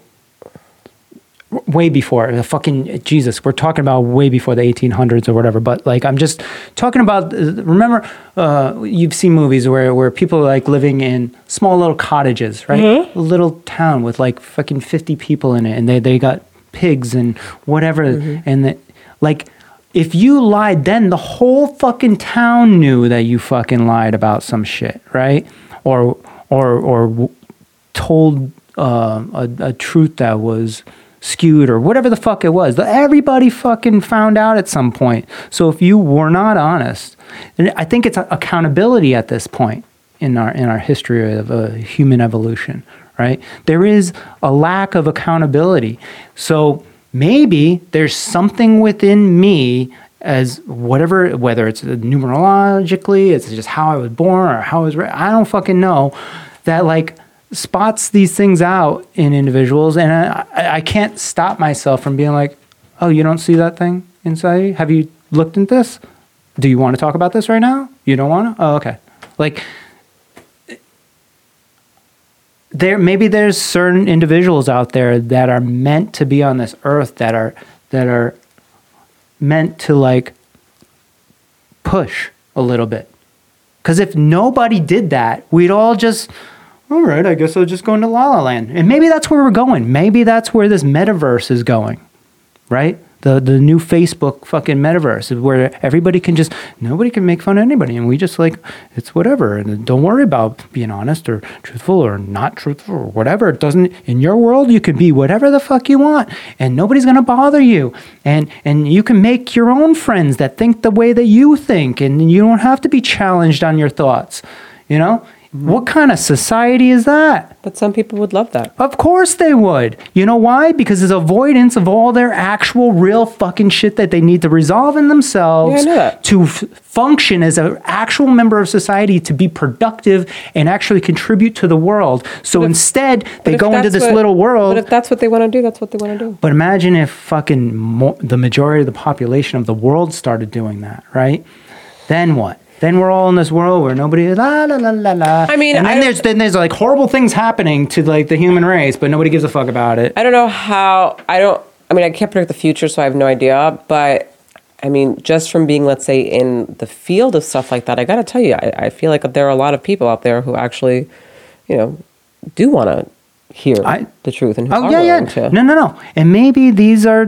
Way before the fucking Jesus, we're talking about way before the 1800s or whatever. But like, I'm just talking about. Remember, uh, you've seen movies where where people are like living in small little cottages, right? A little town with like fucking 50 people in it, and they they got pigs and whatever, and that like. If you lied then, the whole fucking town knew that you fucking lied about some shit, right? Or or or told uh, a, a truth that was skewed or whatever the fuck it was. Everybody fucking found out at some point. So if you were not honest, and I think it's accountability at this point in our in our history of uh, human evolution, right? There is a lack of accountability. So maybe there's something within me as whatever whether it's numerologically it's just how i was born or how i was i don't fucking know that like spots these things out in individuals and I, I can't stop myself from being like oh you don't see that thing inside? You have you looked at this? Do you want to talk about this right now? You don't want to oh okay. Like there maybe there's certain individuals out there that are meant to be on this earth that are that are meant to like push a little bit. Because if nobody did that we'd all just all right, I guess I'll just go into La La Land. And maybe that's where we're going. Maybe that's where this metaverse is going, right? The, the new Facebook fucking metaverse where everybody can just, nobody can make fun of anybody. And we just like, it's whatever. And don't worry about being honest or truthful or not truthful or whatever. It doesn't, in your world, you can be whatever the fuck you want and nobody's going to bother you. And, and you can make your own friends that think the way that you think and you don't have to be challenged on your thoughts. You know? What kind of society is that?
But some people would love that.
Of course they would. You know why? Because it's avoidance of all their actual, real fucking shit that they need to resolve in themselves
Yeah, I know that.
to f- function as an actual member of society, to be productive and actually contribute to the world. So instead, they go into this
what-
little world.
But if that's what they want to do, that's what they want to do.
But imagine if fucking mo- the majority of the population of the world started doing that, right? Then what? Then we're all in this world where nobody la la la la la.
I mean,
and then there's then there's like horrible things happening to like the human race, but nobody gives a fuck about it.
I don't know how. I don't. I mean, I can't predict the future, so I have no idea. But I mean, just from being, let's say, in the field of stuff like that, I got to tell you, I, I feel like there are a lot of people out there who actually, you know, do want to hear
I-
the truth and who
Oh
are
yeah, yeah.
willing to.
No, no, no. And maybe these are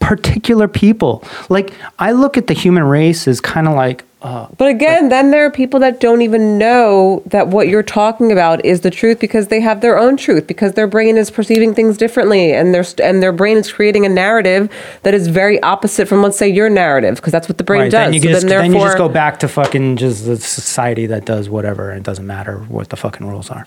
particular people. Like I look at the human race as kind of like. Uh,
But again, then there are people that don't even know that what you're talking about is the truth because they have their own truth because their brain is perceiving things differently and their and their brain is creating a narrative that is very opposite from let's say your narrative because that's what the brain
right,
does.
then you,
So
just, then you just go back to fucking just the society that does whatever. and It doesn't matter what the fucking rules are.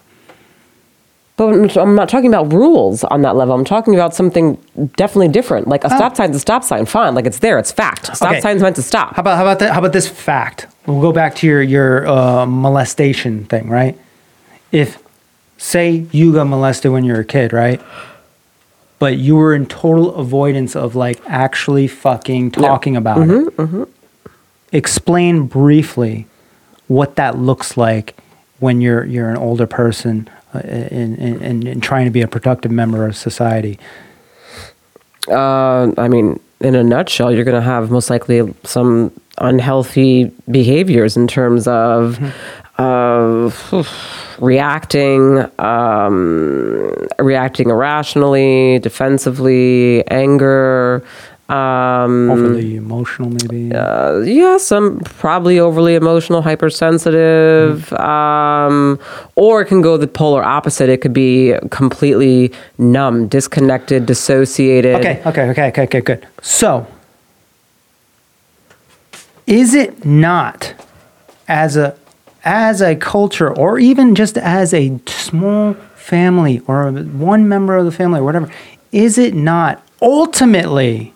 But I'm- not talking about rules on that level. I'm talking about something definitely different. Like a stop sign's a stop sign. Fine, like it's there. It's fact. Stop
Oh. Okay.
sign's meant to stop.
How about how about that? How about this fact? We'll go back to your your uh, molestation thing, right? If say you got molested when you were a kid, right? But you were in total avoidance of like actually fucking talking about it. Explain briefly what that looks like when you're you're an older person in, in, in, in trying to be a productive member of society.
Uh, I mean, in a nutshell, you're going to have most likely some unhealthy behaviors in terms of uh, reacting, um, reacting irrationally, defensively, anger. Um,
Overly emotional, maybe.
uh, yeah, some probably overly emotional, hypersensitive, um, or it can go the polar opposite. It could be completely numb, disconnected, dissociated.
Okay, okay, okay, okay, okay, good. So, is it not as a as a culture or even just as a small family or one member of the family or whatever, is it not ultimately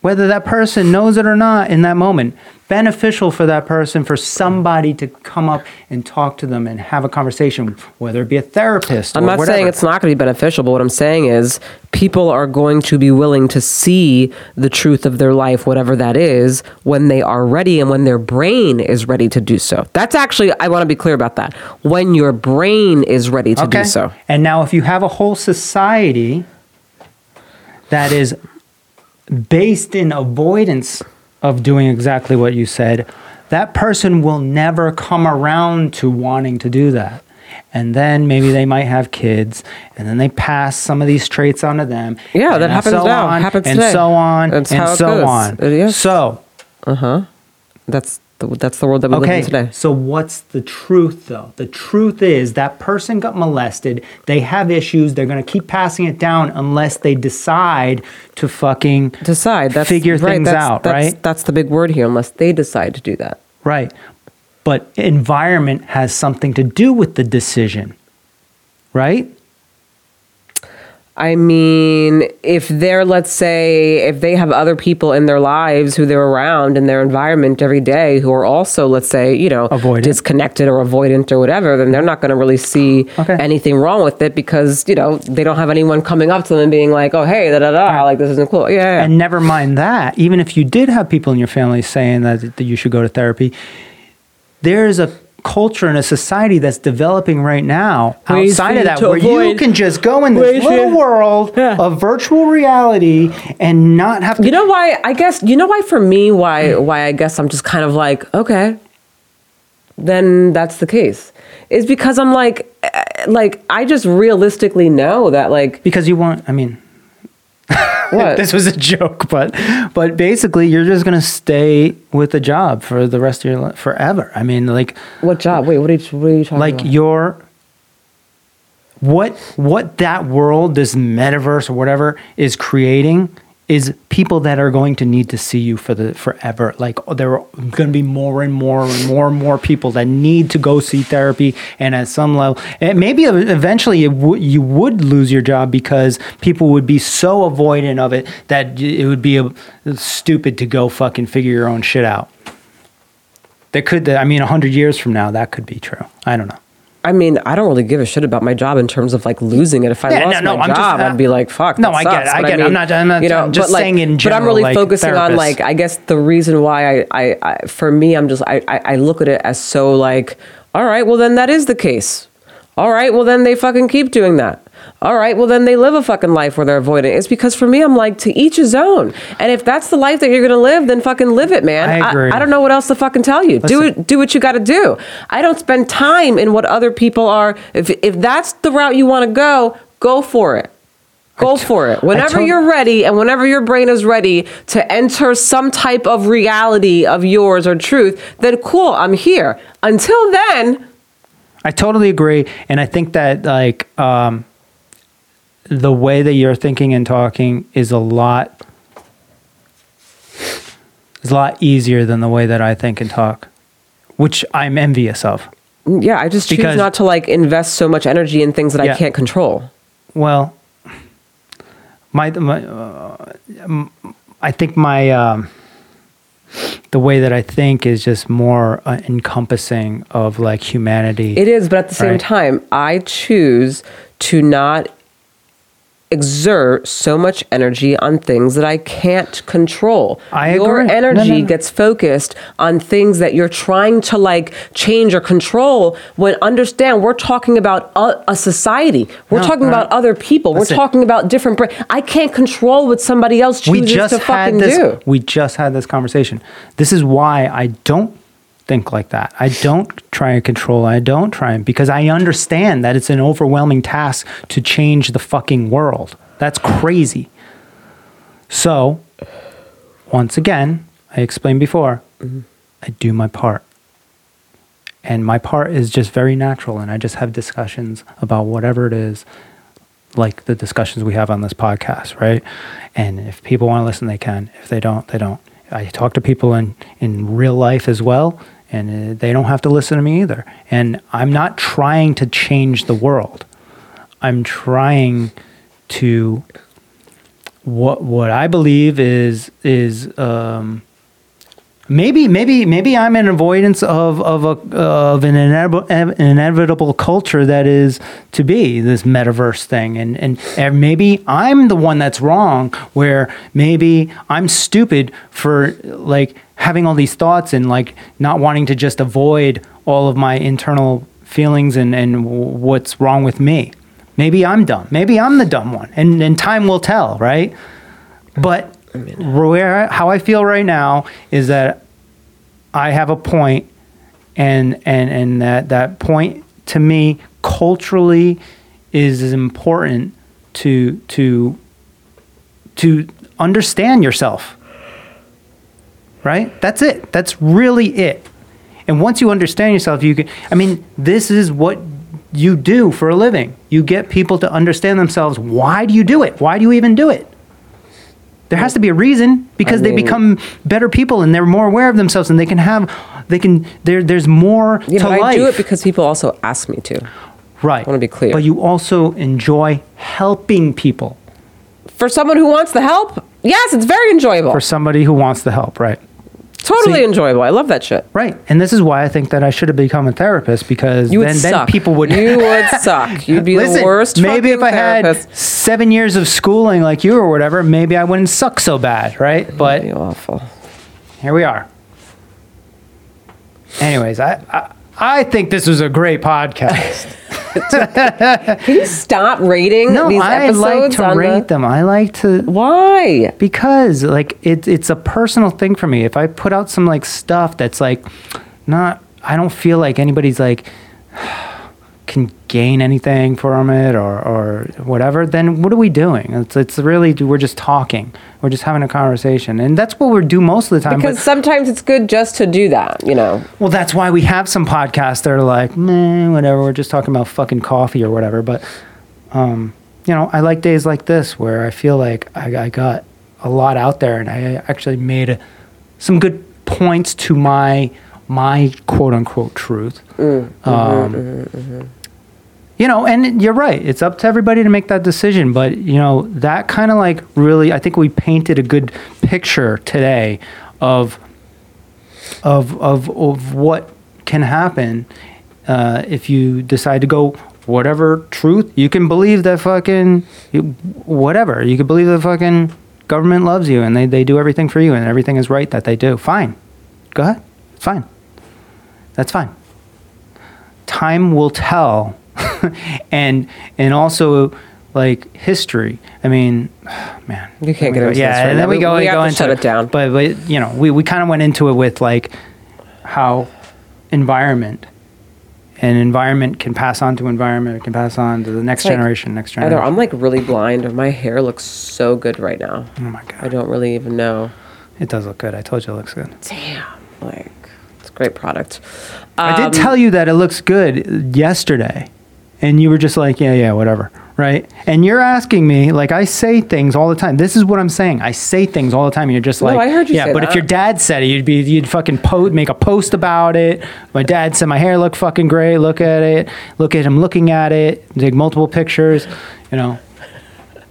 whether that person knows it or not in that moment beneficial for that person for somebody to come up and talk to them and have a conversation whether it be a therapist
I'm
or
not
whatever.
saying it's not going to be beneficial, but what I'm saying is people are going to be willing to see the truth of their life, whatever that is, when they are ready and when their brain is ready to do so. That's actually, I want to be clear about that. When your brain is ready to do so.
And now, if you have a whole society that is based in avoidance of doing exactly what you said, that person will never come around to wanting to do that. And then maybe they might have kids, and then they pass some of these traits onto them.
Yeah, that happens
so
now.
On,
Happens
and
today.
so on,
That's
and so
goes.
on.
Uh, yes.
So,
uh huh. that's the world that we live
Okay,
in today.
so what's the truth though? The truth is that person got molested. They have issues. They're going to keep passing it down unless they decide to fucking
Decide. That's
figure
right,
things
that's,
out,
that's,
right?
That's the big word here, unless they decide to do that.
Right. But environment has something to do with the decision, right?
I mean, if they're, let's say, if they have other people in their lives who they're around in their environment every day who are also, let's say, you know,
Avoidant.
disconnected or avoidant or whatever, then they're not going to really see
Okay.
anything wrong with it because, you know, they don't have anyone coming up to them and being like, oh, hey, da da da, like this isn't cool. Yeah, yeah.
And never mind that, even if you did have people in your family saying that, that you should go to therapy, there's a culture and a society that's developing right now
Ways
outside of that where you can just go in this little world
Yeah.
of virtual reality and not have to
You know why? I guess you know why for me why why I guess I'm just kind of like okay. then that's the case. Is because I'm like, eh, like I just realistically know that like
Because you want, I mean,
what
this was a joke, but but basically you're just gonna stay with the job for the rest of your life forever. I mean, like
what job? Wait, what are you, what are you talking
like
about?
Like your what what that world, this metaverse or whatever, is creating is people that are going to need to see you for the forever. Like there are going to be more and more and more and more people that need to go see therapy, and at some level, and maybe eventually w- you would lose your job because people would be so avoidant of it that it would be uh stupid to go fucking figure your own shit out. That could, I mean, a hundred years from now, that could be true. I don't know.
I mean, I don't really give a shit about my job in terms of like losing it. If I
Yeah,
lost
no, no,
my
I'm just-
job, uh, I'd be like, "Fuck."
No, I get it. I get it. I'm not- I'm not- I'm just
but,
saying in general.
But I'm really
like,
focusing on like, I guess the reason why I, I, I for me, I'm just, I, I, I look at it as so like, all right, well then that is the case. All right, well then they fucking keep doing that. All right, well then they live a fucking life where they're avoiding. it. It's because for me, I'm like to each his own. And if that's the life that you're gonna live, then fucking live it, man.
I agree.
I, don't know what else to fucking tell you. do it. Do what you got to do. I don't spend time in what other people are. If if that's the route you want to go, go for it. Go
t-
for it. Whenever
tot-
you're ready and whenever your brain is ready to enter some type of reality of yours or truth, then cool, I'm here. Until then,
I totally agree, and I think that like um, the way that you're thinking and talking is a lot is a lot easier than the way that I think and talk, which I'm envious of.
yeah, I just choose
Because-
not to like invest so much energy in things that
Yeah.
I can't control.
Well, my, my uh, I think my um, the way that I think is just more uh, encompassing of like humanity.
It is, but at the same
Right.
time, I choose to not exert so much energy on things that I can't control.
I
Your
agree. No,
energy
no, no.
gets focused on things that you're trying to like change or control when understand we're talking about a, a society. We're
No,
talking
no.
about other people. We're talking about different bra- I can't control what somebody else
we
chooses
just
to fucking
this
do.
we just had this conversation this is why i don't think like that i don't try and control i don't try and because i understand that it's an overwhelming task to change the fucking world that's crazy so once again i explained before mm-hmm. i do my part and my part is just very natural and i just have discussions about whatever it is like the discussions we have on this podcast, right? And if people want to listen, they can. If they don't, they don't. I talk to people in, in real life as well, and uh, they don't have to listen to me either. And I'm not trying to change the world. I'm trying to what what I believe is is um, maybe maybe maybe I'm an avoidance of of a of an inevitable, inevitable culture that is to be this metaverse thing and, and and maybe I'm the one that's wrong where maybe I'm stupid for like having all these thoughts and like not wanting to just avoid all of my internal feelings and and what's wrong with me. Maybe I'm dumb. Maybe I'm the dumb one. And and time will tell right? But where how I feel right now is that I have a point, and and and that that point to me culturally is as important to to to understand yourself. Right? That's it. That's really it. And once you understand yourself, you can. I mean, this is what you do for a living. You get people to understand themselves. Why do you do it? Why do you even do it? There has to be a reason because they
mean-
become better people and they're more aware of themselves and they can have they can there there's more
Yeah,
to life.
I do it because people also ask me to.
right.
I wanna be clear.
But you also enjoy helping people.
For someone who wants the help, yes, it's very enjoyable.
For somebody who wants the help, right?
Totally
see-
enjoyable. I love that shit.
Right. And this is why I think that I should have become a therapist because
You would
then,
suck.
then people would
You would suck. You'd be
Listen,
the worst.
Maybe if I had seven years of schooling like you or whatever, maybe I wouldn't suck so bad, right? But
Be awful.
here we are. Anyways, I, I I think this was a great podcast.
Can you stop rating
No,
these
I
episodes?
like to rate
the,
them. I like to
Why?
because like it, it's a personal thing for me. If I put out some like stuff that's like not I don't feel like anybody's like can gain anything from it or, or whatever, then what are we doing? It's, it's really, we're just talking. We're just having a conversation. And that's what we do most of the time.
Because
but,
sometimes it's good just to do that, you know.
well, that's why we have some podcasts that are like, meh, whatever, we're just talking about fucking coffee or whatever. But, um, you know, I like days like this where I feel like I, I got a lot out there and I actually made a, some good points to my my quote unquote truth. um, You know, and you're right. It's up to everybody to make that decision. But you know, that kind of like really, I think we painted a good picture today of of of of what can happen uh, if you decide to go whatever truth you can believe that fucking whatever you can believe the fucking government loves you and they, they do everything for you and everything is right that they do fine go ahead fine that's fine time will tell and and also like history i mean man
You can't get into
yeah
right
and then we go
we
we go
to
into
shut it down.
but but you know we, we kind of went into it with like how environment and environment can pass on to environment it can pass on to the next
Like,
generation next generation
I'm like really blind or my hair looks so good right now.
oh my god, I
don't really even know.
it does look good i told you it looks good
Damn. Like, it's a great product.
i
Um,
did tell you that it looks good yesterday and you were just like yeah yeah whatever right? And you're asking me like i say things all the time. This is what i'm saying. I say things all the time. And you're just
No,
like
I heard you
yeah but if your dad said it you'd be you'd fucking post make a post about it. My dad said my hair looked fucking great. Look at it. Look at him looking at it. Take multiple pictures you know.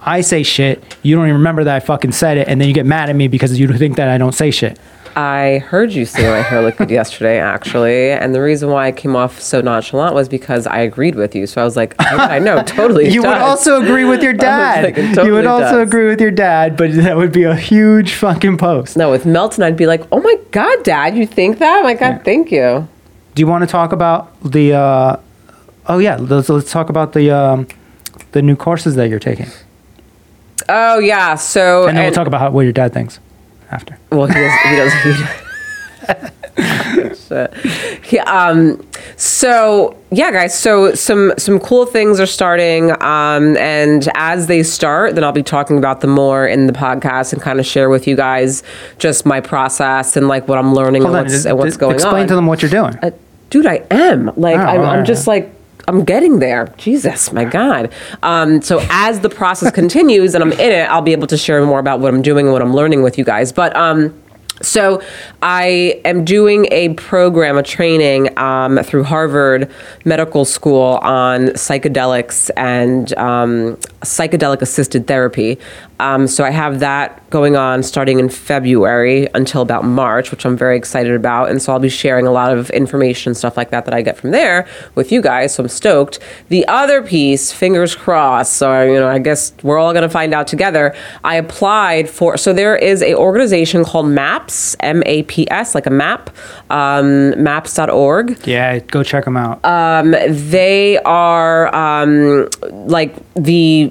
I say shit, you don't even remember that I fucking said it, and then you get mad at me because you think that I don't say shit.
I heard you say my hair looked good yesterday, actually, and the reason why I came off so nonchalant was because I agreed with you. So I was like, I, I know, totally.
You would also agree with your dad.
like, it
you
totally
would also
does.
agree with your dad, but that would be a huge fucking post.
No, with Melton, I'd be like, oh my God, Dad, you think that? My God, thank you.
Do you want to talk about the? Uh, oh yeah, let's, let's talk about the um, the new courses that you're taking,
Oh, yeah. So,
and then we'll talk about how, what your dad thinks after.
Well, he does. He does. He Shit. He, um, so yeah, guys. So some some cool things are starting, um, and as they start, then I'll be talking about them more in the podcast and kind of share with you guys just my process and like what I'm learning
Hold
and
on,
what's, and what's going
explain
on.
Explain to them what you're doing.
Uh, dude, I am. Like,
Oh,
I'm, I'm just like, I'm getting there. Jesus, my God. Um, so as the process continues and I'm in it, I'll be able to share more about what I'm doing and what I'm learning with you guys. But, um, so I am doing a program, a training um, through Harvard Medical School on psychedelics and um, psychedelic assisted therapy. Um, so I have that going on starting in February until about March, which I'm very excited about. And so I'll be sharing a lot of information, stuff like that, that I get from there with you guys. So I'm stoked. The other piece, fingers crossed. So you know, I guess we're all going to find out together. I applied for. So there is a organization called MAPS, M A P S, like a map, um, maps.org
yeah, go check them out.
um, they are um, like the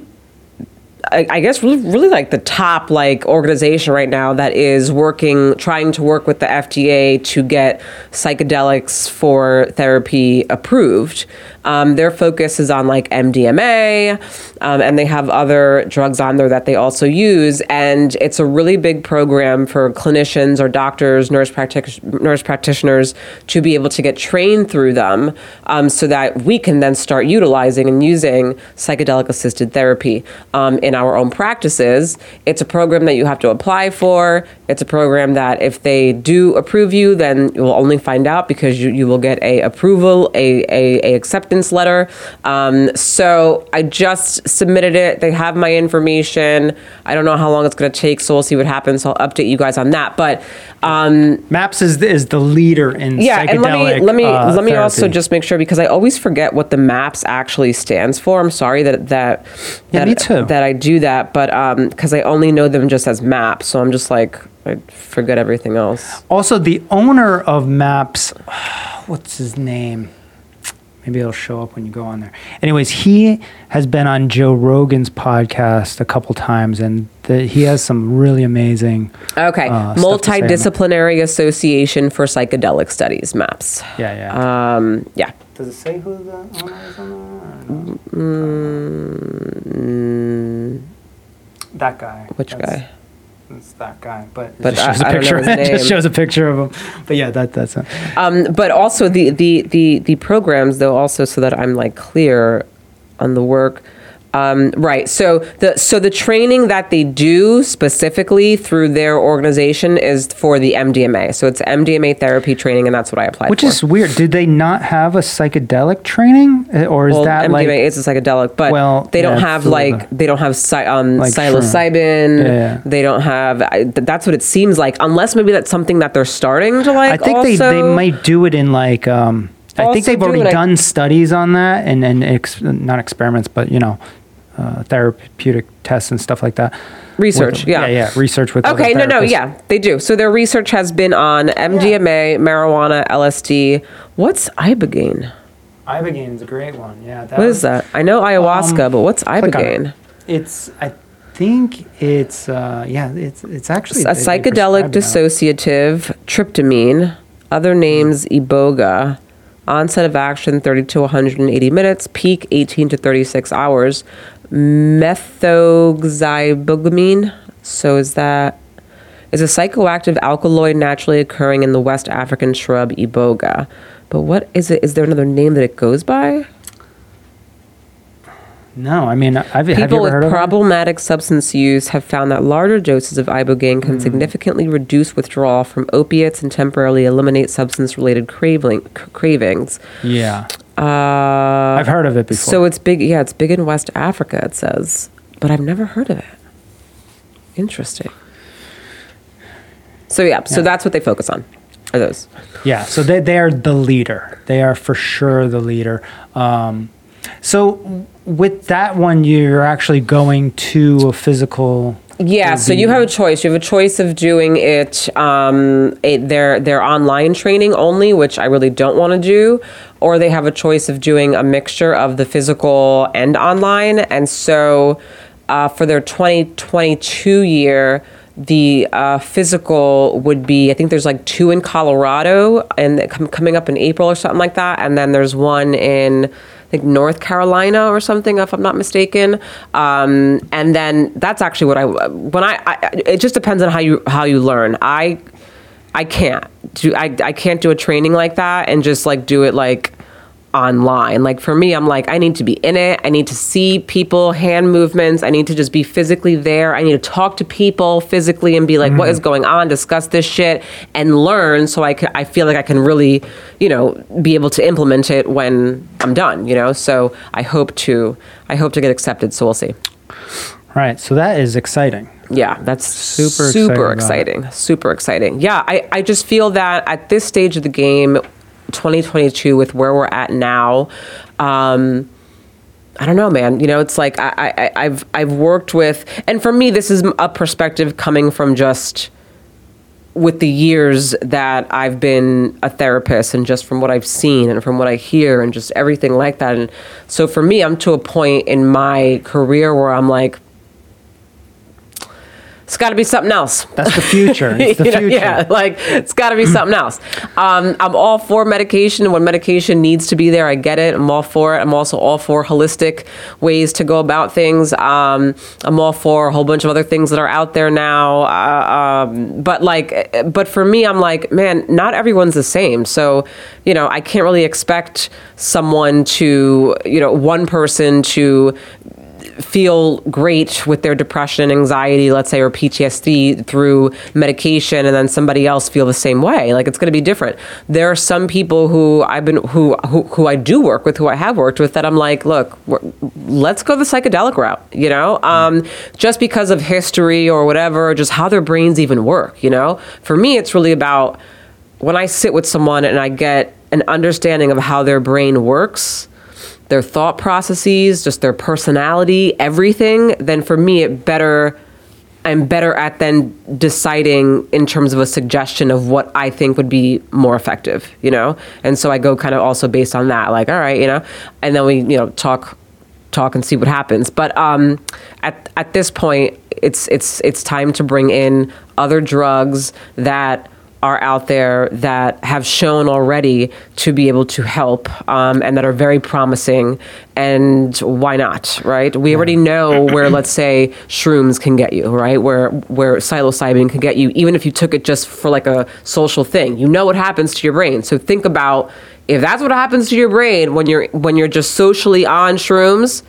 I, guess really, really like the top like organization right now that is working, trying to work with the FDA to get psychedelics for therapy approved. Um, their focus is on like MDMA, um, and they have other drugs on there that they also use. And it's a really big program for clinicians or doctors, nurse, practic- nurse practitioners to be able to get trained through them um, so that we can then start utilizing and using psychedelic assisted therapy um, in our own practices. It's a program that you have to apply for. It's a program that if they do approve you, then you will only find out because you, you will get a approval, a, a, a acceptance letter. Um, so I just submitted it. They have my information. I don't know how long it's going to take, so we'll see what happens. So I'll update you guys on that. But um,
Maps is the, is the leader in
yeah, and let me let me
uh,
let me also just make sure because I always forget what the MAPS actually stands for. I'm sorry that that
Yeah,
that, that I do that, but um, because I only know them just as MAPS, so I'm just like I forget everything else.
Also, the owner of Maps, what's his name? Maybe it'll show up when you go on there. Anyways, he has been on Joe Rogan's podcast a couple times, and the, he has some really amazing.
Okay.
uh, stuff to say.
Multidisciplinary Association for Psychedelic Studies maps.
Yeah, yeah.
Um, yeah.
Does it say who the owner is on
Mm,
That guy.
which
That's-
guy?
It's that guy, but,
But
it just shows
I-
a
I don't know
picture.
his
it just shows a picture of him. But yeah, that that's it.
Um, but also the, the, the, the programs, though, also so that I'm like clear on the work. Um, right. So the so the training that they do specifically through their organization is for the MDMA. So it's MDMA therapy training, and that's what I applied for.
Which
for.
is weird. Did they not have a psychedelic training, Uh, or is
well,
that
MDMA
like?
is a psychedelic, but
Well,
they don't
yeah,
have
it's a little
like
bit-
they don't have um,
Like
psilocybin.
Yeah, yeah.
They don't have. I, th- that's what it seems like. Unless maybe that's something that they're starting to like.
I think they, they might do it in like. Um, I think they've
do
already
I-
done studies on that and and ex, not experiments, but you know, uh, therapeutic tests and stuff like that.
research.
With-
yeah,
yeah, yeah. Research with.
Okay,
other
no, no, yeah, they do. So their research has been on MDMA, marijuana, LSD. What's ibogaine?
Ibogaine is a great one. Yeah. That
What is that? I know ayahuasca,
Um,
but what's
click it.
ibogaine?
It's. I think it's. Uh, yeah. It's. It's actually
A
they- they
psychedelic
prescribe that.
dissociative, tryptamine, other names iboga, onset of action 30 to 180 minutes, peak 18 to 36 hours, methoxyibogamine. So is that is a psychoactive alkaloid naturally occurring in the West African shrub iboga. But what is it? Is there another name that it goes by?
No, I mean, I've,
People with
heard of it?
problematic substance use have found that larger doses of ibogaine can hmm. significantly reduce withdrawal from opiates and temporarily eliminate substance-related craving, cravings.
Yeah,
Uh,
I've heard of it before.
so it's big. Yeah, it's big in West Africa. It says, but I've never heard of it. Interesting. So yeah, so that's what they focus on. Are those?
Yeah, so they they are the leader. They are for sure the leader. Um, so with that one, you're actually going to a physical.
Yeah, so you have a choice. You have a choice of doing it, um, it their their online training only, which I really don't want to do, or they have a choice of doing a mixture of the physical and online. And so, uh, for their 2022 year, the uh, physical would be I think there's like two in Colorado and coming up in April or something like that, and then there's one in think North Carolina or something, if I'm not mistaken. Um, and then that's actually what I when I, I it just depends on how you how you learn. I I can't do I I can't do a training like that and just like do it like online. Like for me, I'm like, I need to be in it. I need to see people, hand movements. I need to just be physically there. I need to talk to people physically and be like, what is mm. going on? Discuss this shit and learn so I can, I feel like I can really, you know, be able to implement it when I'm done, you know? So I hope to, I hope to get accepted. So we'll see.
Right, so that is exciting.
Yeah, that's
Super
super,
excited
exciting. Super exciting. Yeah, I, I just feel that at this stage of the game, 2022, with where we're at now, um, I don't know, man. You know, it's like I, I, I've I've worked with, and for me, this is a perspective coming from just with the years that I've been a therapist and just from what I've seen and from what I hear and just everything like that. And so for me, I'm to a point in my career where I'm like, it's got to be something else.
That's the future. It's the
You know,
future.
yeah, like it's got to be something else. Um, I'm all for medication when medication needs to be there. I get it. I'm all for it. I'm also all for holistic ways to go about things. Um, I'm all for a whole bunch of other things that are out there now. Uh, um, but like, but for me, I'm like, man, not everyone's the same. So, you know, I can't really expect someone to, you know, one person to feel great with their depression and anxiety, let's say, or PTSD through medication, and then somebody else feel the same way. Like it's going to be different. There are some people who I've been who who, who I do work with, who I have worked with, that I'm like, look, let's go the psychedelic route. You know, um, just because of history or whatever, just how their brains even work. You know, for me, it's really about when I sit with someone and I get an understanding of how their brain works their thought processes, just their personality, everything, then for me it better I'm better at then deciding in terms of a suggestion of what I think would be more effective, you know? And so I go kind of also based on that, like, all right, you know, and then we, you know, talk talk and see what happens. But um, at at this point, it's it's it's time to bring in other drugs that are out there that have shown already to be able to help um, and that are very promising. And why not, right? We already know where, let's say, shrooms can get you, right? Where where psilocybin can get you, even if you took it just for like a social thing. You know what happens to your brain. So think about if that's what happens to your brain when you're when you're just socially on shrooms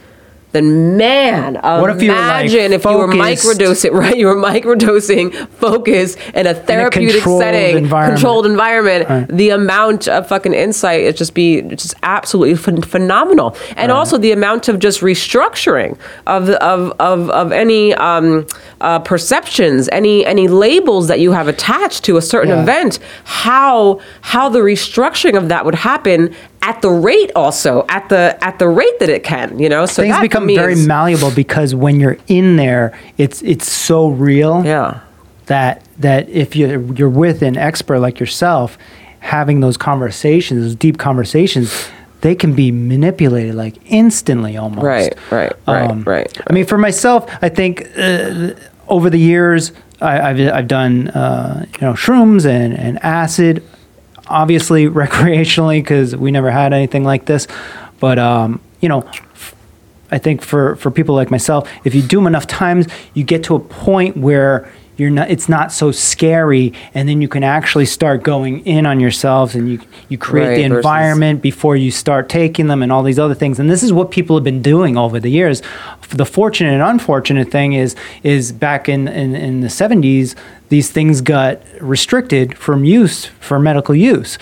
then man,
What if you were, like,
imagine if you were microdosing, right? You were microdosing, focus in a therapeutic
controlled
setting,
environment.
controlled environment.
Right.
The amount of fucking insight it just be just absolutely phen- phenomenal, and also the amount of just restructuring of of of of any um, uh, perceptions, any any labels that you have attached to a certain
Yeah.
event. How how the restructuring of that would happen at the rate also at the at the rate that it can, you know. So
Things become
me
very
is-
malleable because when you're in there, it's it's so real
yeah.
that that if you're you're with an expert like yourself, having those conversations, those deep conversations, they can be manipulated like instantly almost.
Right, right, right,
Um,
right.
I mean, for myself, I think uh, over the years, I, I've I've done uh, you know shrooms and and acid, obviously recreationally because we never had anything like this, but um, you know. I think for, for people like myself, if you do them enough times, you get to a point where you're not it's not so scary and then you can actually start going in on yourselves and you you create
Right,
the
versus-
environment before you start taking them and all these other things. And this is what people have been doing over the years. The fortunate and unfortunate thing is is back in, in, in the 70s, these things got restricted from use for medical use.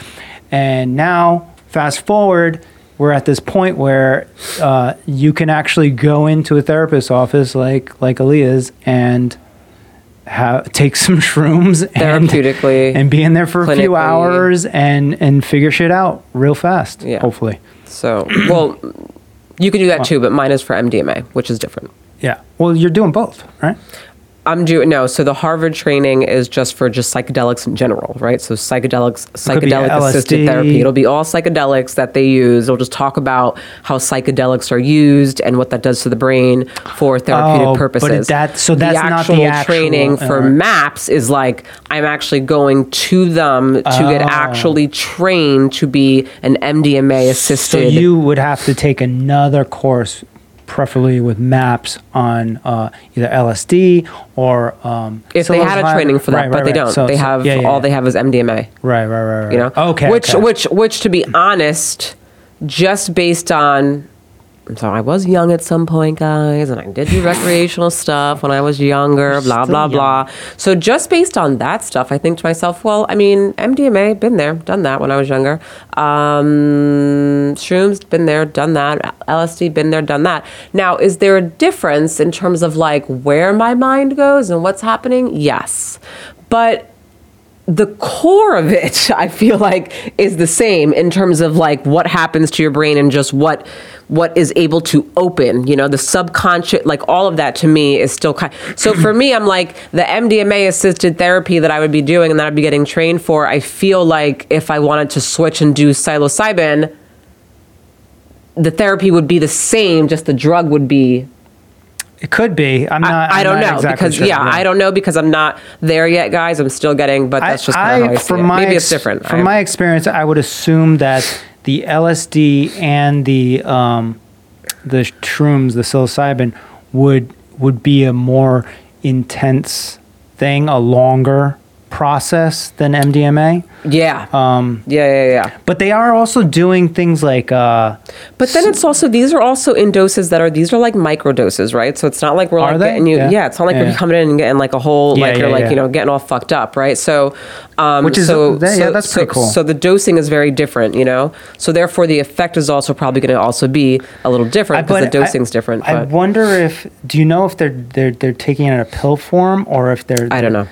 And now, fast forward, we're at this point where uh, you can actually go into a therapist's office like like Aaliyah's and have, take some shrooms and,
Therapeutically,
and be in there for a few
clinically.
hours and and figure shit out real fast.
Yeah.
Hopefully.
So, well, you can do that too, but mine is for MDMA, which is different.
Yeah. Well, you're doing both, right?
I'm doing no. So the Harvard training is just for just psychedelics in general, right? So psychedelics, psychedelic assisted therapy. It'll be all psychedelics that they use. It'll just talk about how psychedelics are used and what that does to the brain for therapeutic
Oh, but
purposes.
that- so that's
the
not
actual
the actual-
training for MAPS is like I'm actually going to them to get
Oh.
actually trained to be an MDMA
assistant.
So
you would have to take another course, preferably with maps on uh, either LSD or um,
if they had a training for that,
Right,
but
right,
they
right.
don't.
So-
they
so-
have
yeah, yeah,
all
yeah.
they have is MDMA.
Right, right, right, right.
you know
Okay.
which
okay.
which which to be honest just based on so I was young at some point, guys, and I did do recreational stuff when I was younger, blah, blah,
young.
blah. So just based on that stuff, I think to myself, well, I mean, MDMA, been there, done that when I was younger. Um, shrooms, been there, done that. LSD, been there, done that. Now, is there a difference in terms of like where my mind goes and what's happening? Yes. But the core of it i feel like is the same in terms of like what happens to your brain and just what what is able to open you know? The subconscious like all of that to me is still kind so for me i'm like the mdma assisted therapy that i would be doing and that i'd be getting trained for i feel like if i wanted to switch and do psilocybin the therapy would be the same just the drug would be
it could be. I'm not.
I, I don't
not
know
exactly
because
sure,
yeah, I don't know because I'm not there yet, guys. I'm still getting, but that's just kind of how I see
from
it.
my
Maybe it's different.
From
I-
my experience, I would assume that the LSD and the um, the shrooms, the psilocybin, would would be a more intense thing, a longer process than MDMA.
yeah,
Um,
yeah, yeah, yeah.
but they are also doing things like uh,
But then it's also these are also in doses that are these are like micro doses, right? So it's not like we're
Are
like
they?
getting you.
Yeah.
Yeah, it's not like
Yeah.
we're coming in and getting like a whole
Yeah,
like you're like you know getting all fucked up, right? So, um,
Which is-
so,
that- yeah, that's
so-
pretty cool.
So the dosing is very different, you know. So therefore, the effect is also probably going to also be a little different because the
but I-
dosing's different.
I
But
wonder if do you know if they're they're they're taking it in a pill form or if they're
I don't know.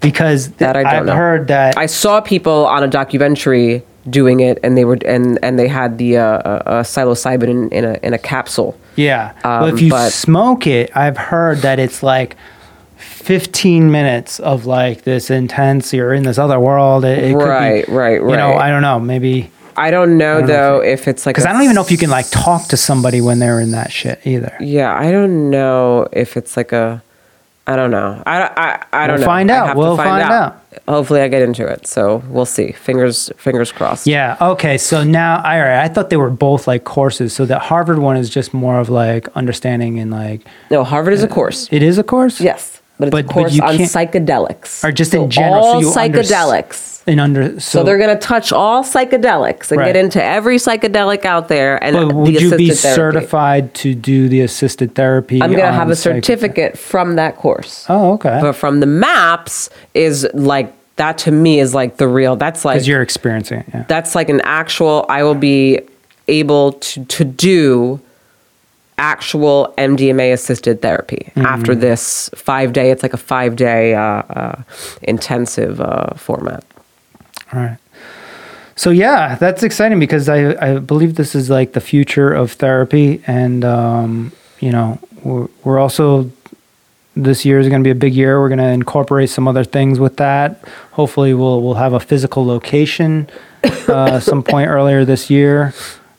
Because
That I don't
I've
know.
heard that
I saw people on a documentary doing it, and they were and and they had the uh, uh, uh, psilocybin in, in a in a capsule.
Yeah. well,
Um,
if you
but-
smoke it, I've heard that it's like 15 minutes of like this intense, you're in this other world. It, it
Right,
could be,
right, right
You know. I don't know. Maybe
I don't know
don't know
though if it's like
because
I
I don't even know if you can like talk to somebody when they're in that shit either.
Yeah, I don't know if it's like a. I don't know. I, I, I don't
We'll
know.
find out. We'll find out.
Hopefully, I get into it. So we'll see. Fingers fingers crossed.
Yeah. Okay. So now, all right. I thought they were both like courses. So the Harvard one is just more of like understanding and like
No, Harvard is a uh, course.
it is a course.
Yes, but it's
But-
a course on psychedelics.
Or just in general, so
All
under-
psychedelics.
And under so,
so they're going to touch all psychedelics and
Right.
get into every psychedelic out there and
But
the
would you be
therapy.
certified to do the assisted therapy?
I'm going to have a certificate from that course.
Oh, okay.
But from the maps is like that to me is like the real. That's like
Because you're experiencing it. Yeah.
that's like an actual i will be able to to do actual mdma assisted therapy
Mm-hmm.
after this five day it's like a five day uh, uh, intensive uh, format
All right. So yeah, that's exciting because I I believe this is like the future of therapy, and um, you know we're we're also this year is going to be a big year. We're going to incorporate some other things with that. Hopefully, we'll we'll have a physical location uh, some point earlier this year.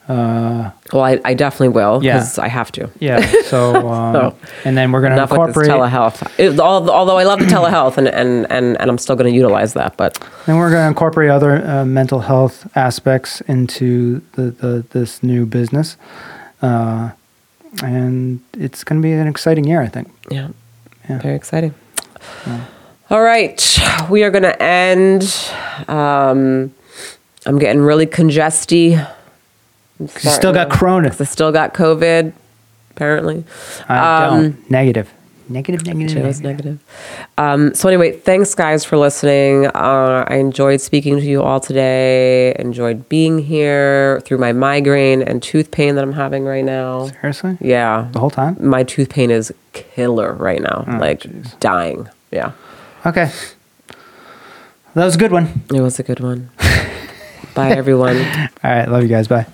Uh,
well i, I definitely will
Yeah.
because i have to
yeah. So um,
So,
and then we're going to
enough with this
incorporate.
telehealth it, although i love the telehealth and, and, and, and i'm still going to utilize that but
Then we're going to incorporate other uh, mental health aspects into the, the this new business, uh, and it's going to be an exciting year, I think.
Yeah.
Yeah.
Very exciting. All right. We are going to end. Um, I'm getting really congesty.
You still got Corona.
I still got COVID, apparently.
I
Um,
don't. Negative. Negative. Negative. Negative.
negative. Um, so anyway, thanks guys for listening. Uh, I enjoyed speaking to you all today. Enjoyed being here through my migraine and tooth pain that I'm having right now.
Seriously?
Yeah,
The whole time?
my tooth pain is killer right now.
Oh,
like
jeez.
dying. Yeah.
Okay. That was a good one.
It was a good one. Bye, everyone.
All right. Love you guys. Bye.